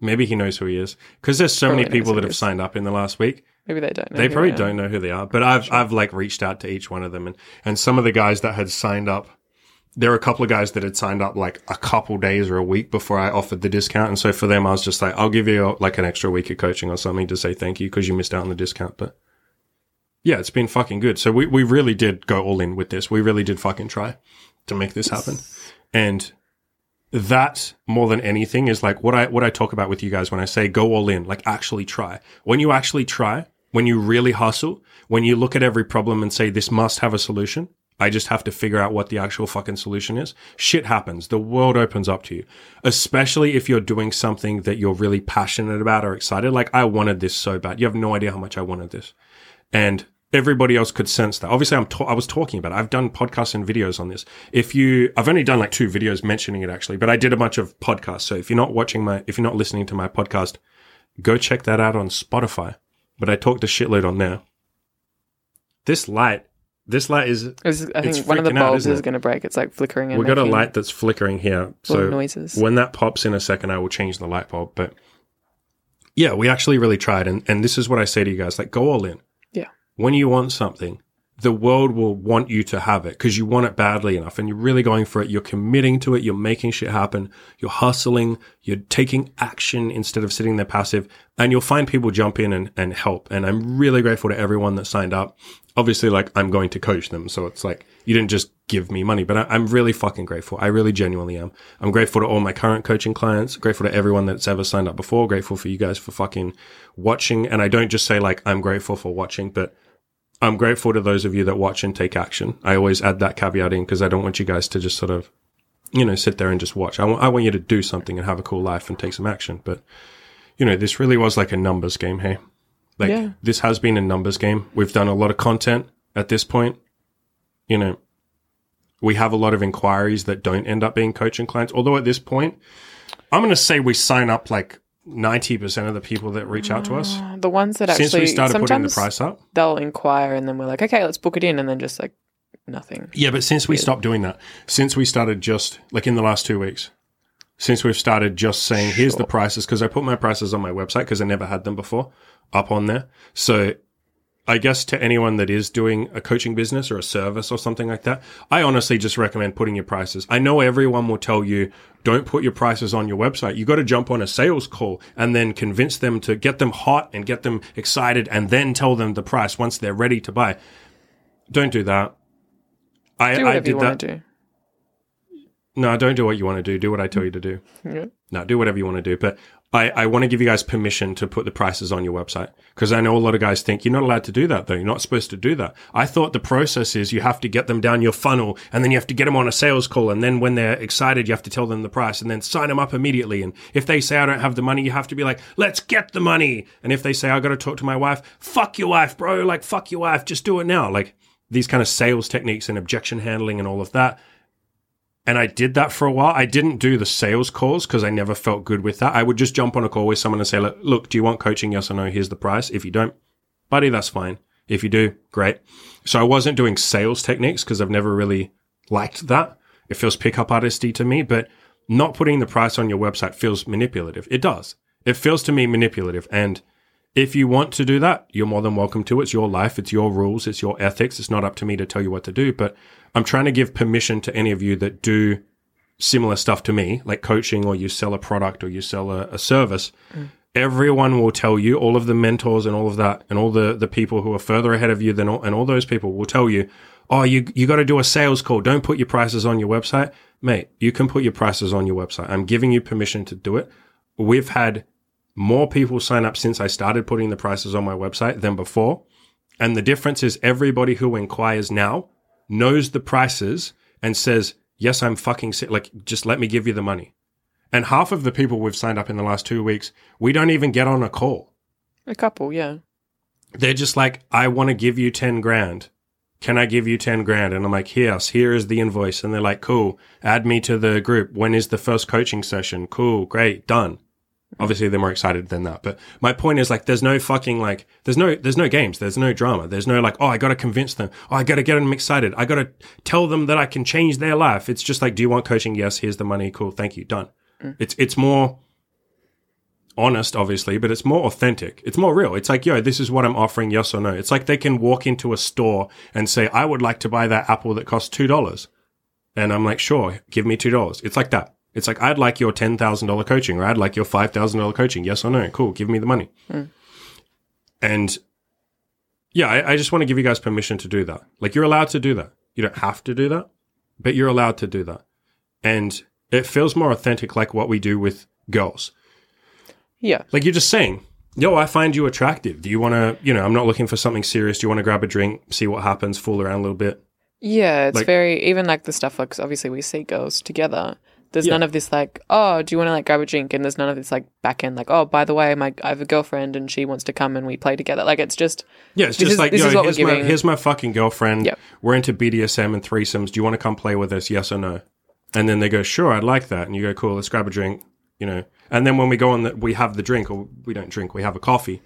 maybe he knows who he is because there's so Probably many people that have is. signed up in the last week. Maybe they don't know. They probably am. don't know who they are, but I've, I've like reached out to each one of them and, and some of the guys that had signed up, there were a couple of guys that had signed up like a couple days or a week before I offered the discount. And so for them, I was just like, I'll give you like an extra week of coaching or something to say thank you because you missed out on the discount. But yeah, it's been fucking good. So we, we really did go all in with this. We really did fucking try to make this happen. And that more than anything is like what I what I talk about with you guys when I say go all in, like actually try. When you actually try, when you really hustle, when you look at every problem and say this must have a solution, I just have to figure out what the actual fucking solution is. Shit happens. The world opens up to you. Especially if you're doing something that you're really passionate about or excited. Like I wanted this so bad. You have no idea how much I wanted this. And everybody else could sense that. Obviously, I'm ta- I was talking about it. I've done podcasts and videos on this. If you, I've only done like two videos mentioning it actually, but I did a bunch of podcasts. So if you're not watching my, if you're not listening to my podcast, go check that out on Spotify. But I talked a shitload on there. This light, this light is, It's- I It's think one of the out, bulbs isn't is going to break. It's like flickering and we've got a light that's flickering here. So noises. when that pops in a second, I will change the light bulb. But yeah, we actually really tried. And, and this is what I say to you guys, like go all in. Yeah. When you want something, the world will want you to have it because you want it badly enough and you're really going for it. You're committing to it. You're making shit happen. You're hustling. You're taking action instead of sitting there passive and you'll find people jump in and, and help. And I'm really grateful to everyone that signed up. Obviously, like I'm going to coach them. So it's like, you didn't just give me money, but I, I'm really fucking grateful. I really genuinely am. I'm grateful to all my current coaching clients, grateful to everyone that's ever signed up before, grateful for you guys for fucking watching. And I don't just say like, I'm grateful for watching, but I'm grateful to those of you that watch and take action. I always add that caveat in because I don't want you guys to just sort of, you know, sit there and just watch. I want, I want you to do something and have a cool life and take some action. But, you know, this really was like a numbers game. Hey, like Yeah. this has been a numbers game. We've done a lot of content at this point. You know, we have a lot of inquiries that don't end up being coaching clients. Although at this point, I'm going to say we sign up like 90% of the people that reach out to us. Ah, the ones that actually Since we started putting the sometimes price up. they'll inquire and then we're like, okay, let's book it in, and then just like nothing. Yeah, but since we stopped doing that, since we started just like in the last two weeks, since we've started just saying, here's the prices, because I put my prices on my website because I never had them before up on there. So I guess to anyone that is doing a coaching business or a service or something like that, I honestly just recommend putting your prices. I know everyone will tell you, don't put your prices on your website. You got to jump on a sales call and then convince them to get them hot and get them excited and then tell them the price once they're ready to buy. Don't do that. I, Do I whatever did you that. want to do. No, don't do what you want to do. Do what I tell you to do. Yeah. No, do whatever you want to do. But I, I want to give you guys permission to put the prices on your website because I know a lot of guys think you're not allowed to do that though. You're not supposed to do that. I thought the process is you have to get them down your funnel and then you have to get them on a sales call. And then when they're excited, you have to tell them the price and then sign them up immediately. And if they say, I don't have the money, you have to be like, let's get the money. And if they say, I got to talk to my wife, fuck your wife, bro. Like, fuck your wife. Just do it now. Like these kind of sales techniques and objection handling and all of that. And I did that for a while. I didn't do the sales calls because I never felt good with that. I would just jump on a call with someone and say, look, do you want coaching? Yes or no? Here's the price. If you don't, buddy, that's fine. If you do, great. So I wasn't doing sales techniques because I've never really liked that. It feels pickup artisty to me, but not putting the price on your website feels manipulative. It does. It feels to me manipulative. And If you want to do that, you're more than welcome to. It's your life, it's your rules, it's your ethics. It's not up to me to tell you what to do. But I'm trying to give permission to any of you that do similar stuff to me, like coaching or you sell a product or you sell a, a service. Mm. Everyone will tell you, all of the mentors and all of that, and all the, the people who are further ahead of you than all, and all those people will tell you, oh, you, you got to do a sales call. Don't put your prices on your website. Mate, you can put your prices on your website. I'm giving you permission to do it. We've had more people sign up since I started putting the prices on my website than before. And the difference is everybody who inquires now knows the prices and says, yes, I'm fucking sick. Like, just let me give you the money. And half of the people we've signed up in the last two weeks, we don't even get on a call. A couple, yeah. They're just like, I want to give you 10 grand. Can I give you 10 grand? And I'm like, yes, here is the invoice. And they're like, cool, add me to the group. When is the first coaching session? Cool, great, done. Obviously, they're more excited than that. But my point is like, there's no fucking like, there's no, there's no games. There's no drama. There's no like, oh, I got to convince them. Oh, I got to get them excited. I got to tell them that I can change their life. It's just like, do you want coaching? Yes. Here's the money. Cool. Thank you. Done. Mm. It's, it's more honest, obviously, but it's more authentic. It's more real. It's like, yo, this is what I'm offering. Yes or no. It's like they can walk into a store and say, I would like to buy that apple that costs $2. And I'm like, sure, give me $2. It's like that. It's like, I'd like your $10,000 coaching or I'd like your $5,000 coaching. Yes or no? Cool. Give me the money. Hmm. And yeah, I, I just want to give you guys permission to do that. Like, you're allowed to do that. You don't have to do that, but you're allowed to do that. And it feels more authentic, like what we do with girls. Yeah. Like you're just saying, yo, I find you attractive. Do you want to, you know, I'm not looking for something serious. Do you want to grab a drink, see what happens, fool around a little bit? Yeah, it's Like- very even like the stuff like 'cause obviously we see girls together. There's Yeah. none of this like, oh, do you want to like grab a drink? And there's none of this like back end like, oh, by the way, my I have a girlfriend and she wants to come and we play together. Like it's just Yeah, it's just is- like, this yo, is what here's we're my, here's my fucking girlfriend. Yep. We're into BDSM and threesomes. Do you want to come play with us? Yes or no? And then they go, sure, I'd like that. And you go, cool, let's grab a drink, you know. And then when we go on, that, we have the drink, or we don't drink, we have a coffee.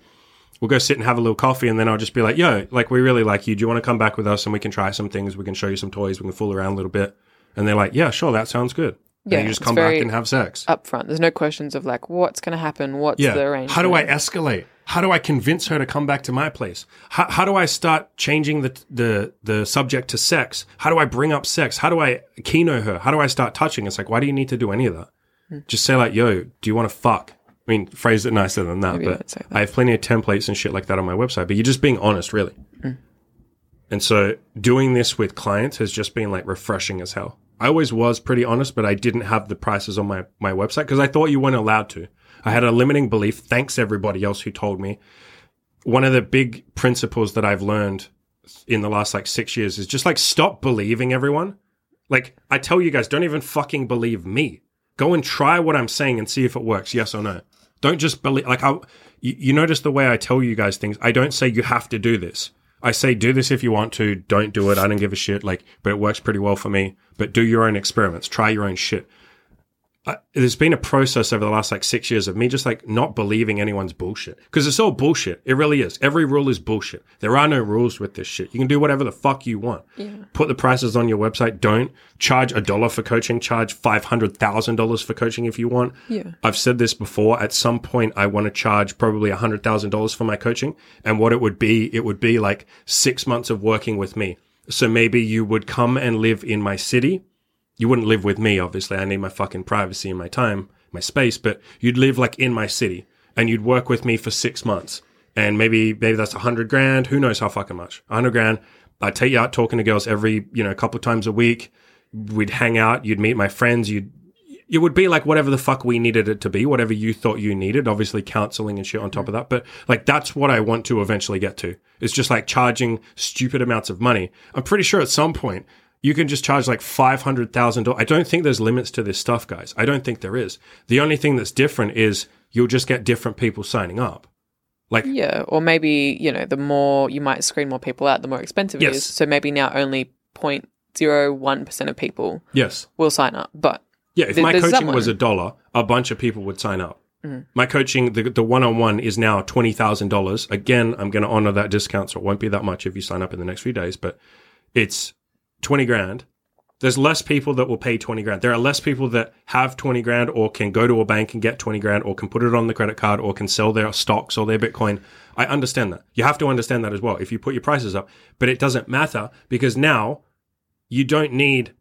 We'll go sit and have a little coffee, and then I'll just be like, yo, like, we really like you. Do you want to come back with us and we can try some things? We can show you some toys. We can fool around a little bit. And they're like, yeah, sure, that sounds good. Yeah, and you just come back and have sex. upfront. There's no questions of like what's going to happen, what's the arrangement. How do I escalate? How do I convince her to come back to my place? How, how do I start changing the, the, the subject to sex? How do I bring up sex? How do I kino her? How do I start touching? It's like, why do you need to do any of that? Hmm. Just say like, yo, do you want to fuck? I mean, phrase it nicer than that, Maybe but that. I have plenty of templates and shit like that on my website, but you're just being honest, really. Hmm. And so doing this with clients has just been like refreshing as hell. I always was pretty honest, but I didn't have the prices on my, my website because I thought you weren't allowed to. I had a limiting belief. Thanks everybody else who told me. One of the big principles that I've learned in the last like six years is just like stop believing everyone. Like I tell you guys, don't even fucking believe me. Go and try what I'm saying and see if it works, yes or no. Don't just believe. Like I, you, you notice the way I tell you guys things. I don't say you have to do this. I say do this if you want to. Don't do it. I don't give a shit. Like, but it works pretty well for me. But do your own experiments. Try your own shit. I, there's been a process over the last like six years of me just like not believing anyone's bullshit because it's all bullshit. It really is. Every rule is bullshit. There are no rules with this shit. You can do whatever the fuck you want. Yeah. Put the prices on your website. Don't charge a dollar for coaching. Charge five hundred thousand dollars for coaching if you want. Yeah. I've said this before. At some point, I want to charge probably a hundred thousand dollars for my coaching, and what it would be, it would be like six months of working with me. So maybe you would come and live in my city you wouldn't live with me, obviously. I need my fucking privacy and my time, my space, but you'd live like in my city and you'd work with me for six months. And maybe, maybe that's a hundred grand. Who knows how fucking much? A hundred grand. I'd take you out talking to girls every, you know, a couple of times a week. We'd hang out. You'd meet my friends. You'd, it would be like whatever the fuck we needed it to be, whatever you thought you needed, obviously counseling and shit on top of that. But like, that's what I want to eventually get to. It's just like charging stupid amounts of money. I'm pretty sure at some point you can just charge like $500,000. I don't think there's limits to this stuff, guys. I don't think there is. The only thing that's different is you'll just get different people signing up. Like, Yeah, or maybe you know the more you might screen more people out, the more expensive it Yes. is. So maybe now only 0.01 percent of people yes. will sign up. But Yeah, if There- my coaching someone. was a dollar, a bunch of people would sign up. Mm-hmm. My coaching, the the one on one, is now twenty thousand dollars. Again, I'm going to honor that discount, so it won't be that much if you sign up in the next few days. But it's twenty grand, There's less people that will pay 20 grand. There are less people that have 20 grand or can go to a bank and get 20 grand or can put it on the credit card or can sell their stocks or their Bitcoin. I understand that. You have to understand that as well if you put your prices up. But it doesn't matter because now you don't need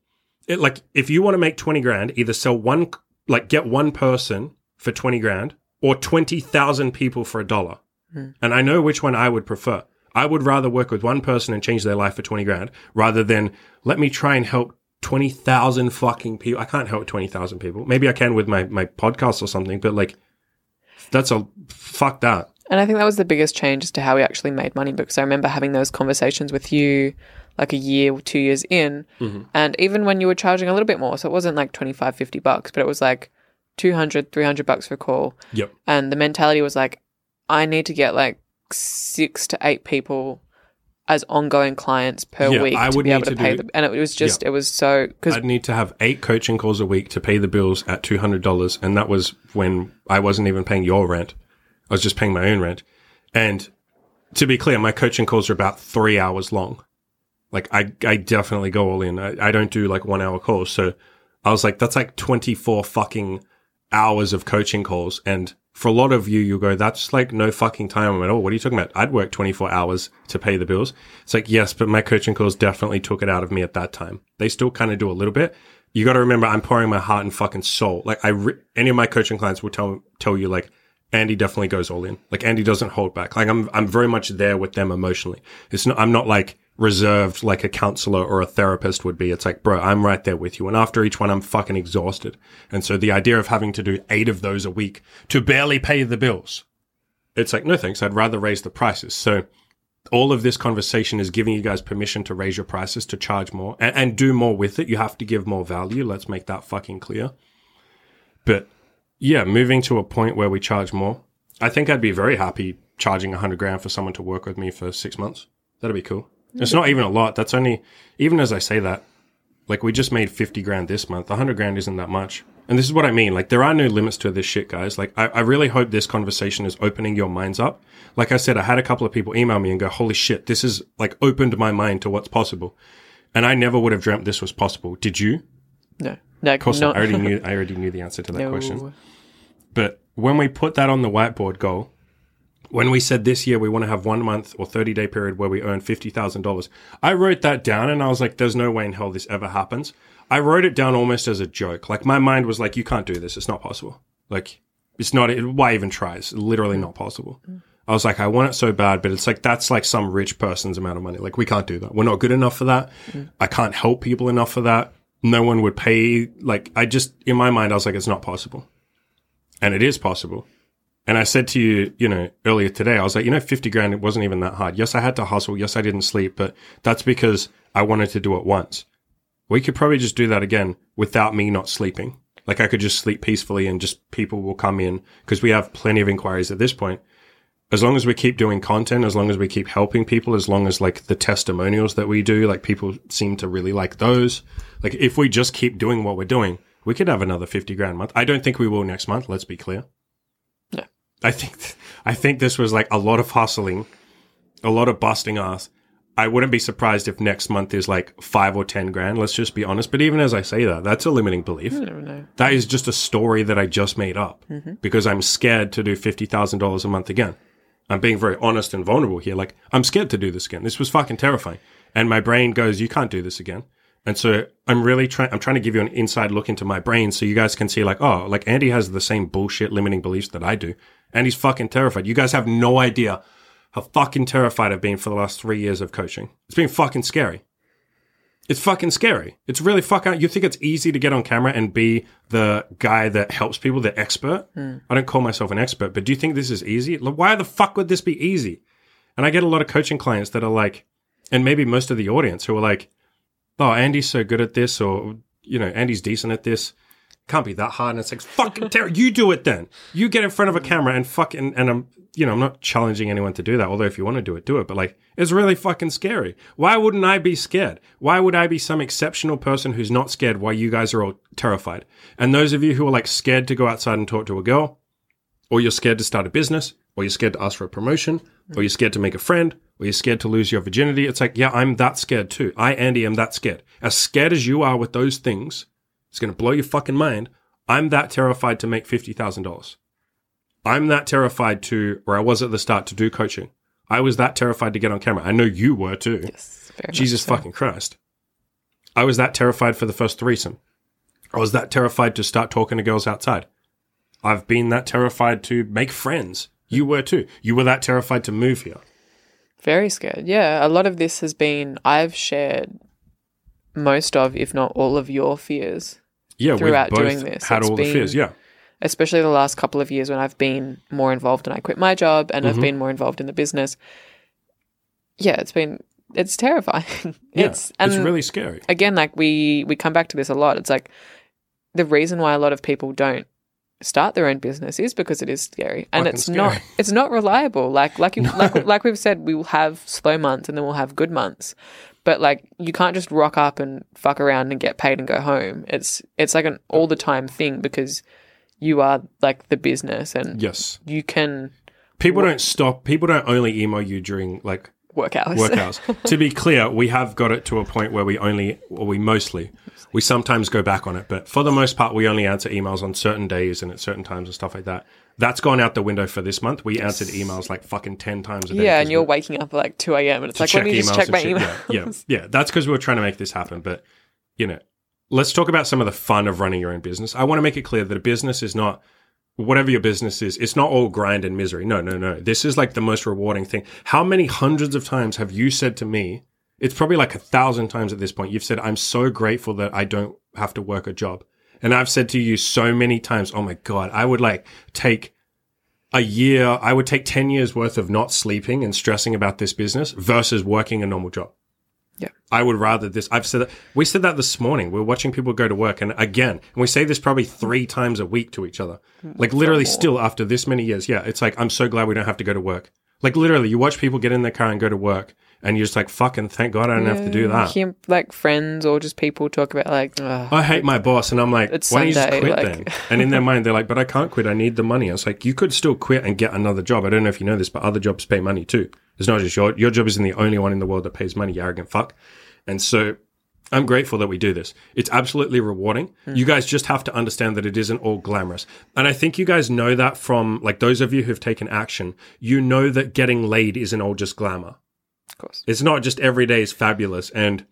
it. Like, if you want to make 20 grand, either sell one, like, get one person for 20 grand or 20,000 people for a dollar. Hmm. And I know which one I would prefer. I would rather work with one person and change their life for 20 grand rather than let me try and help 20,000 fucking people. I can't help 20,000 people. Maybe I can with my, my podcast or something, but like, that's a fuck that. And I think that was the biggest change as to how we actually made money because I remember having those conversations with you like a year two years in. Mm-hmm. And even when you were charging a little bit more, so it wasn't like 25, 50 bucks, but it was like 200, 300 bucks for a call. Yep. And the mentality was like, I need to get like six to eight people as ongoing clients per Yeah, week I to would be able to to pay do- them. And it was just, it was so, because I'd need to have eight coaching calls a week to pay the bills at $200. And that was when I wasn't even paying your rent. I was just paying my own rent. And to be clear, my coaching calls are about three hours long. Like I, I definitely go all in. I, I don't do like one hour calls. So I was like, that's like 24 fucking hours of coaching calls. And for a lot of you, you'll go, that's like no fucking time at all. What are you talking about? I'd work 24 hours to pay the bills. It's like, yes, but my coaching calls definitely took it out of me at that time. They still kind of do a little bit. You got to remember, I'm pouring my heart and fucking soul. Like I, re- any of my coaching clients will tell, tell you like, Andy definitely goes all in. Like Andy doesn't hold back. Like I'm, I'm very much there with them emotionally. It's not, I'm not like reserved like a counselor or a therapist would be. It's like, bro, I'm right there with you. And after each one, I'm fucking exhausted. And so the idea of having to do eight of those a week to barely pay the bills, it's like, no thanks. I'd rather raise the prices. So all of this conversation is giving you guys permission to raise your prices, to charge more and, and do more with it. You have to give more value. Let's make that fucking clear. But yeah, moving to a point where we charge more, I think I'd be very happy charging a hundred grand for someone to work with me for six months. That'd be cool. It's not even a lot. That's only, even as I say that, like we just made 50 grand this month. A hundred grand isn't that much. And this is what I mean. Like there are no limits to this shit, guys. Like I, I really hope this conversation is opening your minds up. Like I said, I had a couple of people email me and go, holy shit, this has like opened my mind to what's possible. And I never would have dreamt this was possible. Did you? no, no, Of course not. I already knew, I already knew the answer to that no. question. But when we put that on the whiteboard goal, when we said this year we want to have one month or 30 day period where we earn $50,000, I wrote that down and I was like, there's no way in hell this ever happens. I wrote it down almost as a joke. Like my mind was like, you can't do this. It's not possible. Like it's not, it, why even try? It's literally not possible. Mm. I was like, I want it so bad, but it's like, that's like some rich person's amount of money. Like we can't do that. We're not good enough for that. Mm. I can't help people enough for that. No one would pay. Like I just, in my mind, I was like, it's not possible and it is possible. And I said to you, you know, earlier today, I was like, you know, 50 grand, it wasn't even that hard. Yes, I had to hustle. Yes, I didn't sleep, but that's because I wanted to do it once. We could probably just do that again without me not sleeping. Like I could just sleep peacefully and just people will come in because we have plenty of inquiries at this point. As long as we keep doing content, as long as we keep helping people, as long as like the testimonials that we do, like people seem to really like those. Like if we just keep doing what we're doing, we could have another 50 grand month. I don't think we will next month. Let's be clear. I think, I think this was like a lot of hustling, a lot of busting ass. I wouldn't be surprised if next month is like five or 10 grand. Let's just be honest. But even as I say that, that's a limiting belief. I don't know. That is just a story that I just made up mm-hmm. because I'm scared to do $50,000 a month again. I'm being very honest and vulnerable here. Like, I'm scared to do this again. This was fucking terrifying. And my brain goes, you can't do this again. And so I'm really trying, I'm trying to give you an inside look into my brain so you guys can see like, oh, like Andy has the same bullshit limiting beliefs that I do. And he's fucking terrified. You guys have no idea how fucking terrified I've been for the last three years of coaching. It's been fucking scary. It's fucking scary. It's really fucking. You think it's easy to get on camera and be the guy that helps people, the expert? Hmm. I don't call myself an expert, but do you think this is easy? Why the fuck would this be easy? And I get a lot of coaching clients that are like, and maybe most of the audience who are like, "Oh, Andy's so good at this," or you know, Andy's decent at this. Can't be that hard. And it's like fucking terrible. You do it then. You get in front of a camera and fucking. And I'm, you know, I'm not challenging anyone to do that. Although if you want to do it, do it. But like, it's really fucking scary. Why wouldn't I be scared? Why would I be some exceptional person who's not scared? Why you guys are all terrified? And those of you who are like scared to go outside and talk to a girl, or you're scared to start a business, or you're scared to ask for a promotion, or you're scared to make a friend, or you're scared to lose your virginity. It's like, yeah, I'm that scared too. I, Andy, am that scared. As scared as you are with those things, it's going to blow your fucking mind. I'm that terrified to make $50,000. I'm that terrified to, or I was at the start, to do coaching. I was that terrified to get on camera. I know you were too. Yes, very much Jesus so. fucking Christ. I was that terrified for the first threesome. I was that terrified to start talking to girls outside. I've been that terrified to make friends. You were too. You were that terrified to move here. Very scared. Yeah, a lot of this has been I've shared most of, if not all of your fears, Yeah, Throughout both doing this, had it's all the been- fears. Yeah, especially the last couple of years when I've been more involved and I quit my job and Mm-hmm. I've been more involved in the business. Yeah, it's been it's terrifying. yeah. it's it's really scary. again like we we come back to this a lot. It's like the reason why a lot of people don't start their own business is because it is scary and Fucking it's scary. not it's not reliable like like you, like like we've said we will have slow months and then we'll have good months but like you can't just rock up and fuck around and get paid and go home it's it's like an all the time thing because you are like the business and Yes, you can people don't stop. People don't only email you during like work hours work hours. to be clear, we have got it to a point where we only, or we mostly, we sometimes go back on it, but for the most part, we only answer emails on certain days and at certain times and stuff like that. That's gone out the window for this month. We answered emails like fucking 10 times a day. Yeah, and you're waking up at like 2 a.m and it's like let me just check my shit. email Yeah, yeah, yeah. That's because we were trying to make this happen. But, you know, let's talk about some of the fun of running your own business. I want to make it clear that a business is not whatever your business is, it's not all grind and misery. No, no, no. This is like the most rewarding thing. How many hundreds of times have you said to me, it's probably like a thousand times at this point, you've said, I'm so grateful that I don't have to work a job. And I've said to you so many times, oh my God, I would like take a year, I would take 10 years worth of not sleeping and stressing about this business versus working a normal job. Yeah. I would rather this. I've said that. We said that this morning. We're watching people go to work. And again, and we say this probably three times a week to each other. Mm. Like literally still after this many years. Yeah. It's like, I'm so glad we don't have to go to work. Like literally, you watch people get in their car and go to work and you're just like, fucking thank God I don't have to do mm, that. hear like friends or just people talk about like "Ugh, I hate my boss, and I'm like, why don't you just quit like- then? And in their mind, they're like, but I can't quit. I need the money. I was like, you could still quit and get another job. I don't know if you know this, but other jobs pay money too. It's not just your your job isn't the only one in the world that pays money. You arrogant fuck. And so, I'm grateful that we do this. It's absolutely rewarding. Hmm. You guys just have to understand that it isn't all glamorous. And I think you guys know that from like those of you who've taken action. You know that getting laid isn't all just glamour. Of course It's not just every day is fabulous. And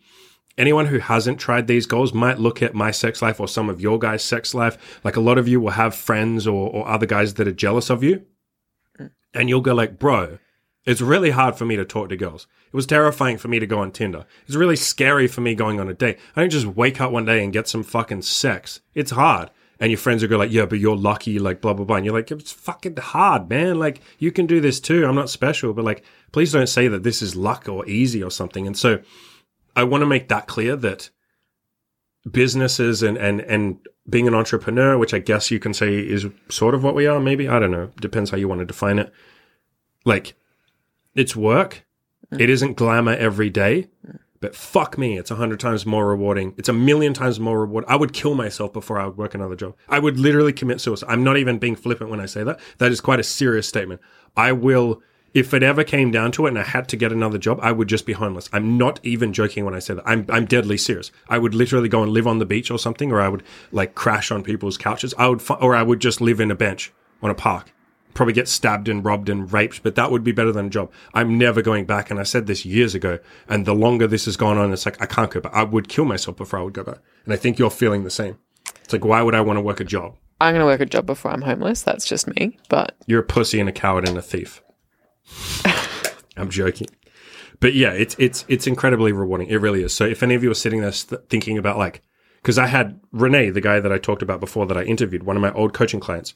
anyone who hasn't tried these goals might look at my sex life or some of your guys' sex life. Like a lot of you will have friends or, or other guys that are jealous of you. Mm. And you'll go like, bro, it's really hard for me to talk to girls. It was terrifying for me to go on Tinder. It's really scary for me going on a date. I don't just wake up one day and get some fucking sex. It's hard. And your friends will go like, yeah, but you're lucky, like blah, blah, blah. And you're like, it's fucking hard, man. Like you can do this too. I'm not special, but like, please don't say that this is luck or easy or something. And so I want to make that clear that businesses and, and, and being an entrepreneur, which I guess you can say is sort of what we are, maybe. I don't know. Depends how you want to define it. Like, it's work. It isn't glamour every day, but fuck me, it's a hundred times more rewarding. It's a million times more rewarding. I would kill myself before I would work another job. I would literally commit suicide. I'm not even being flippant when I say that. That is quite a serious statement. I will, if it ever came down to it and I had to get another job, I would just be homeless. I'm not even joking when I say that. I'm, I'm deadly serious. I would literally go and live on the beach or something, or I would like crash on people's couches. I would, fi- or I would just live in a bench on a park probably get stabbed and robbed and raped, but that would be better than a job. I'm never going back. And I said this years ago. And the longer this has gone on, it's like, I can't go back. I would kill myself before I would go back. And I think you're feeling the same. It's like, why would I want to work a job? i'm gonna work a job before i'm homeless that's just me but You're a pussy and a coward and a thief. I'm joking. But yeah, it's, it's, it's incredibly rewarding. It really is. So if any of you are sitting there st- thinking about like, because I had Renee, the guy that I talked about before that I interviewed, one of my old coaching clients.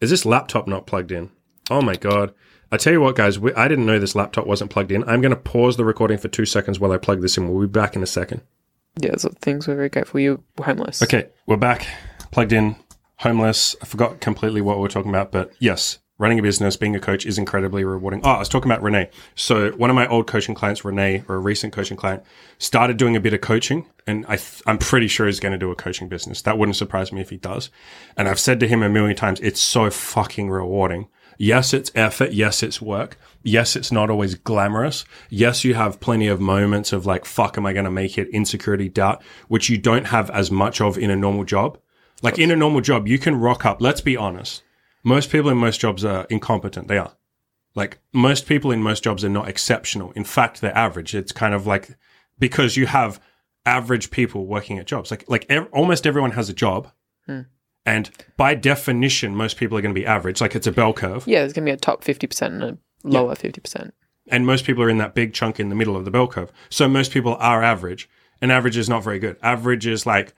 Is this laptop not plugged in? Oh my God. I tell you what, guys, we, I didn't know this laptop wasn't plugged in. I'm going to pause the recording for two seconds while I plug this in. We'll be back in a second. yeah so things were very grateful you were homeless Okay, we're back, plugged in, homeless. I forgot completely what we were talking about, but yes, running a business, being a coach is incredibly rewarding. Oh, I was talking about Renee. So one of my old coaching clients, Renee, or a recent coaching client, started doing a bit of coaching, and I th- I'm pretty sure he's going to do a coaching business. That wouldn't surprise me if he does. And I've said to him a million times, it's so fucking rewarding. Yes, it's effort. Yes, it's work. Yes, it's not always glamorous. Yes, you have plenty of moments of like, fuck, am I going to make it? Insecurity, doubt, which you don't have as much of in a normal job. Like in a normal job, you can rock up. Let's be honest. Most people in most jobs are incompetent. They are. Like most people in most jobs are not exceptional. In fact, they're average. It's kind of like because you have average people working at jobs. Like like ev- almost everyone has a job. Hmm. And by definition, most people are going to be average. Like it's a bell curve. Yeah, there's going to be a top 50% and a lower 50%. and most people are in that big chunk in the middle of the bell curve. So most people are average, and average is not very good. Average is like,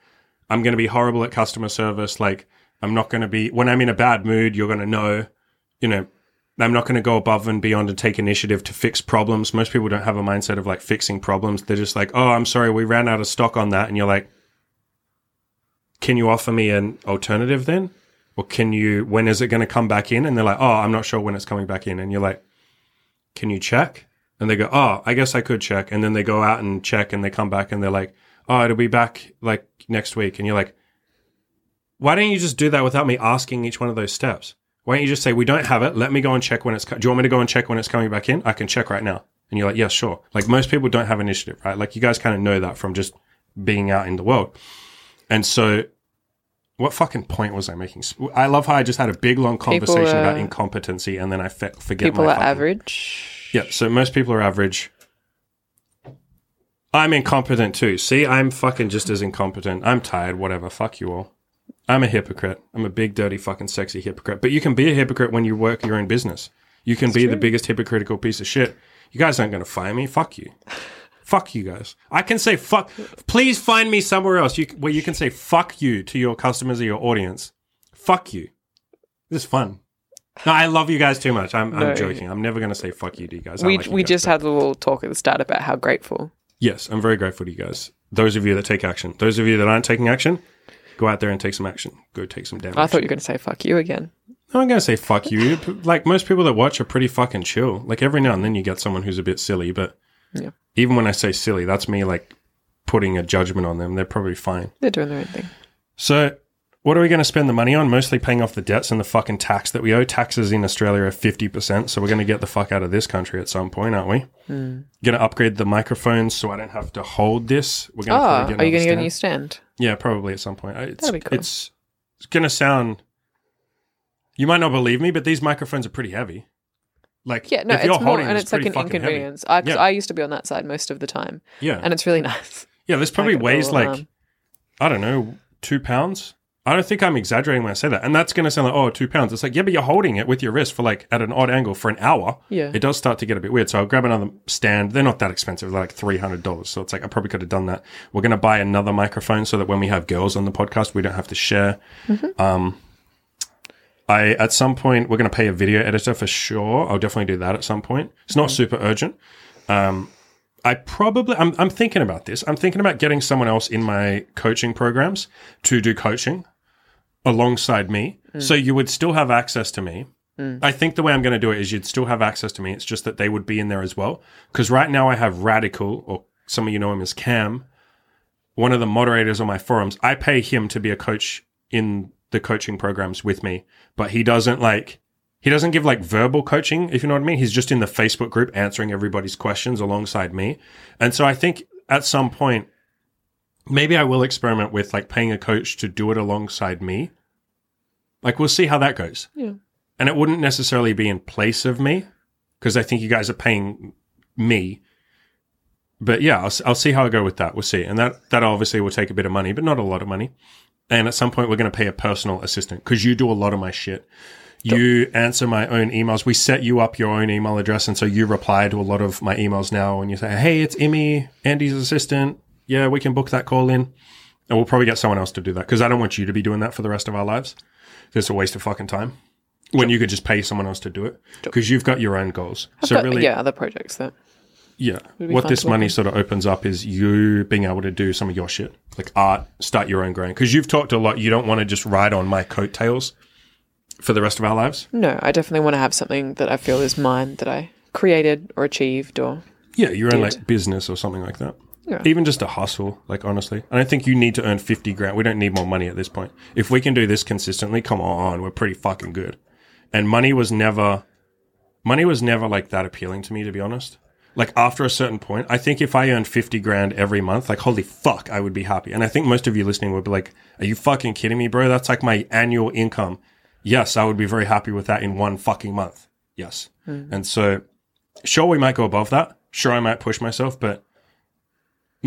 I'm going to be horrible at customer service. Like, I'm not going to be, when I'm in a bad mood, you're going to know, you know, I'm not going to go above and beyond and take initiative to fix problems. Most people don't have a mindset of like fixing problems. They're just like, oh, I'm sorry, we ran out of stock on that. And you're like, can you offer me an alternative then? Or can you, when is it going to come back in? And they're like, oh, I'm not sure when it's coming back in. And you're like, can you check? And they go, oh, I guess I could check. And then they go out and check and they come back and they're like, oh, it'll be back like next week. And you're like, why don't you just do that without me asking each one of those steps? Why don't you just say, we don't have it. Let me go and check when it's, co- do you want me to go and check when it's coming back in? I can check right now. And you're like, yeah, sure. Like most people don't have initiative, right? Like you guys kind of know that from just being out in the world. And so what fucking point was I making? I love how I just had a big long conversation uh, about incompetency and then I fe- forget People are fucking- average. yeah, so most people are average. I'm incompetent too. See, I'm fucking just as incompetent. I'm tired, whatever. Fuck you all. I'm a hypocrite. I'm a big, dirty, fucking sexy hypocrite. But you can be a hypocrite when you work your own business. You can be the biggest hypocritical piece of shit. You guys aren't going to fire me. Fuck you. fuck you guys. I can say fuck. Please find me somewhere else you, where you can say fuck you to your customers or your audience. Fuck you. This is fun. No, I love you guys too much. I'm, No. I'm joking. I'm never going to say fuck you to you guys. I We, like we guys, just but- had a little talk at the start about how grateful. Yes, I'm very grateful to you guys. Those of you that take action. Those of you that aren't taking action, go out there and take some action. Go take some damage. I thought you were going to say fuck you again. I'm going to say fuck you. like most people that watch are pretty fucking chill. Like every now and then you get someone who's a bit silly, but Yeah. even when I say silly, that's me like putting a judgment on them. They're probably fine. They're doing their own thing. So, what are we going to spend the money on? Mostly paying off the debts and the fucking tax that we owe. Taxes in Australia are 50%. So, we're going to get the fuck out of this country at some point, aren't we? Hmm. Going to upgrade the microphones so I don't have to hold this. We're going to Oh, probably are you going to get a new stand. Yeah, probably at some point. It's, That'd be cool. it's, it's going to sound. You might not believe me, but these microphones are pretty heavy. Like, Yeah, no, if it's you're more, holding and this, it's like an inconvenience. I, 'cause Yeah. I used to be on that side most of the time, Yeah, and it's really nice. yeah. This probably weighs like I don't know, two pounds. I don't think I'm exaggerating when I say that. And that's going to sound like, oh, two pounds. It's like, yeah, but you're holding it with your wrist for like at an odd angle for an hour. Yeah. It does start to get a bit weird. So I'll grab another stand. They're not that expensive. They're like $300. So it's like, I probably could have done that. We're going to buy another microphone so that when we have girls on the podcast, we don't have to share. Um, I, at some point, we're going to pay a video editor for sure. I'll definitely do that at some point. It's not super urgent. Um, I probably I'm I'm thinking about this. I'm thinking about getting someone else in my coaching programs to do coaching alongside me. Mm. So you would still have access to me. Mm. I think the way I'm going to do it is you'd still have access to me. It's just that they would be in there as well. Because right now I have Radical, or some of you know him as Cam, one of the moderators on my forums. I pay him to be a coach in the coaching programs with me, but he doesn't like he doesn't give like verbal coaching, if you know what I mean. He's just in the Facebook group answering everybody's questions alongside me. And so I think at some point, maybe I will experiment with like paying a coach to do it alongside me. Like we'll see how that goes. Yeah. And it wouldn't necessarily be in place of me because I think you guys are paying me. But yeah, I'll, I'll see how I go with that. We'll see. And that, that obviously will take a bit of money, but not a lot of money. And at some point, we're going to pay a personal assistant because you do a lot of my shit. You answer my own emails. We set you up your own email address. And so you reply to a lot of my emails now and you say, Hey, it's Emmy, Andy's assistant. Yeah, we can book that call in. And we'll probably get someone else to do that because I don't want you to be doing that for the rest of our lives. It's a waste of fucking time when you could just pay someone else to do it because you've got your own goals. so But, really, yeah, other projects that yeah. What this money at. sort of opens up is you being able to do some of your shit, like art, start your own grind. Because you've talked a lot. You don't want to just ride on my coattails for the rest of our lives. no, I definitely want to have something that I feel is mine that I created or achieved or Yeah, your own Did. like business or something like that. Yeah. Even just a hustle, like honestly. I don't think you need to earn 50 grand. We don't need more money at this point. If we can do this consistently, come on, we're pretty fucking good. And money was never, money was never like that appealing to me, to be honest. Like after a certain point, I think if I earned 50 grand every month, like holy fuck, I would be happy. And I think most of you listening would be like, are you fucking kidding me, bro? That's like my annual income. Yes, I would be very happy with that in one fucking month. Yes. Mm. And so, sure, we might go above that. Sure, I might push myself, but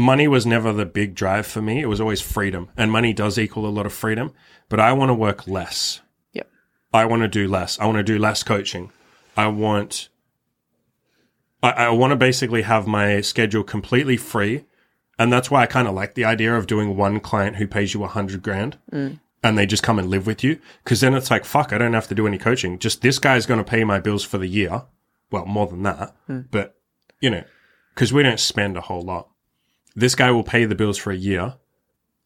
money was never the big drive for me. It was always freedom. And money does equal a lot of freedom, but I want to work less. Yep. I want to do less. I want to do less coaching. I want, I, I want to basically have my schedule completely free. And that's why I kind of like the idea of doing one client who pays you a hundred grand mm. and they just come and live with you. Cause then it's like, fuck, I don't have to do any coaching. Just this guy's going to pay my bills for the year. Well, more than that, mm. but you know, cause we don't spend a whole lot. This guy will pay the bills for a year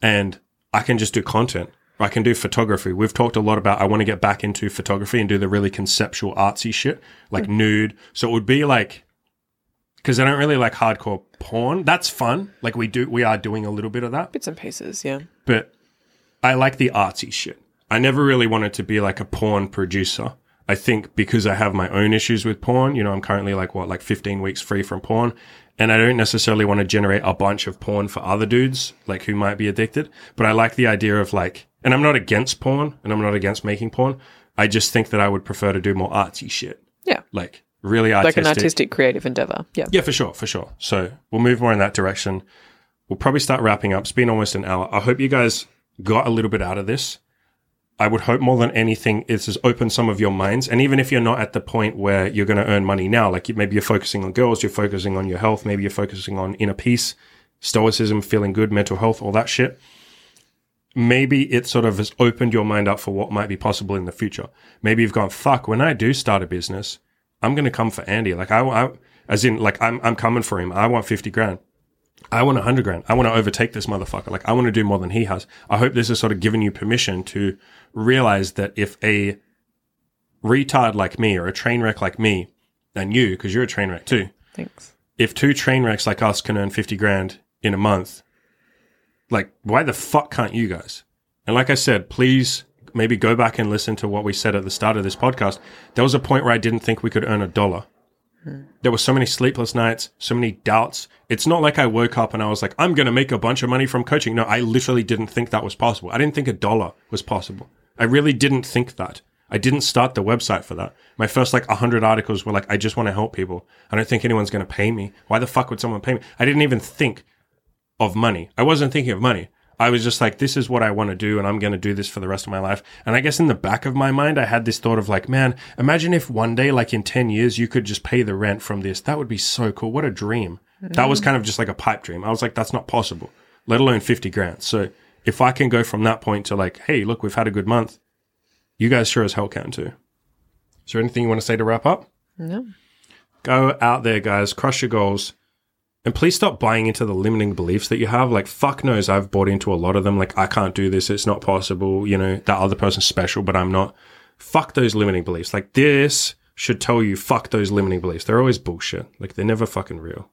and I can just do content. I can do photography. We've talked a lot about I want to get back into photography and do the really conceptual artsy shit, like hmm. nude. So it would be like because I don't really like hardcore porn. That's fun. Like we do we are doing a little bit of that. Bits and pieces, yeah. But I like the artsy shit. I never really wanted to be like a porn producer. I think because I have my own issues with porn, you know, I'm currently like what, like 15 weeks free from porn. And I don't necessarily want to generate a bunch of porn for other dudes, like who might be addicted. But I like the idea of like, and I'm not against porn and I'm not against making porn. I just think that I would prefer to do more artsy shit. Yeah. Like really artistic. Like an artistic creative endeavor. Yeah. Yeah, for sure, for sure. So we'll move more in that direction. We'll probably start wrapping up. It's been almost an hour. I hope you guys got a little bit out of this. I would hope more than anything it's has opened some of your minds. And even if you're not at the point where you're going to earn money now, like you- maybe you're focusing on girls, you're focusing on your health, maybe you're focusing on inner peace, stoicism, feeling good, mental health, all that shit. Maybe it sort of has opened your mind up for what might be possible in the future. Maybe you've gone, fuck, when I do start a business, I'm going to come for Andy. Like I, I as in, like I'm, I'm coming for him. I want 50 grand. I want a hundred grand. I want to overtake this motherfucker. Like I want to do more than he has. I hope this has sort of given you permission to realize that if a retard like me or a train wreck like me and you, because you're a train wreck too, Thanks. if two train wrecks like us can earn 50 grand in a month, like why the fuck can't you guys? And like I said, please maybe go back and listen to what we said at the start of this podcast. There was a point where I didn't think we could earn a dollar. There were so many sleepless nights, so many doubts. It's not like I woke up and I was like, I'm going to make a bunch of money from coaching. No, I literally didn't think that was possible. I didn't think a dollar was possible. I really didn't think that. I didn't start the website for that. My first like 100 articles were like, I just want to help people. I don't think anyone's going to pay me. Why the fuck would someone pay me? I didn't even think of money. I wasn't thinking of money. I was just like, this is what I want to do, and I'm going to do this for the rest of my life. And I guess in the back of my mind, I had this thought of like, man, imagine if one day, like in 10 years, you could just pay the rent from this. That would be so cool. What a dream. That was kind of just like a pipe dream. I was like, that's not possible, let alone 50 grand. So if I can go from that point to like, hey, look, we've had a good month, you guys sure as hell can too. Is there anything you want to say to wrap up? No. go out there, guys, crush your goals. And please stop buying into the limiting beliefs that you have. Like, fuck knows I've bought into a lot of them. Like, I can't do this. It's not possible. You know, that other person's special, but I'm not. Fuck those limiting beliefs. Like, this should tell you, fuck those limiting beliefs. They're always bullshit. Like, they're never fucking real.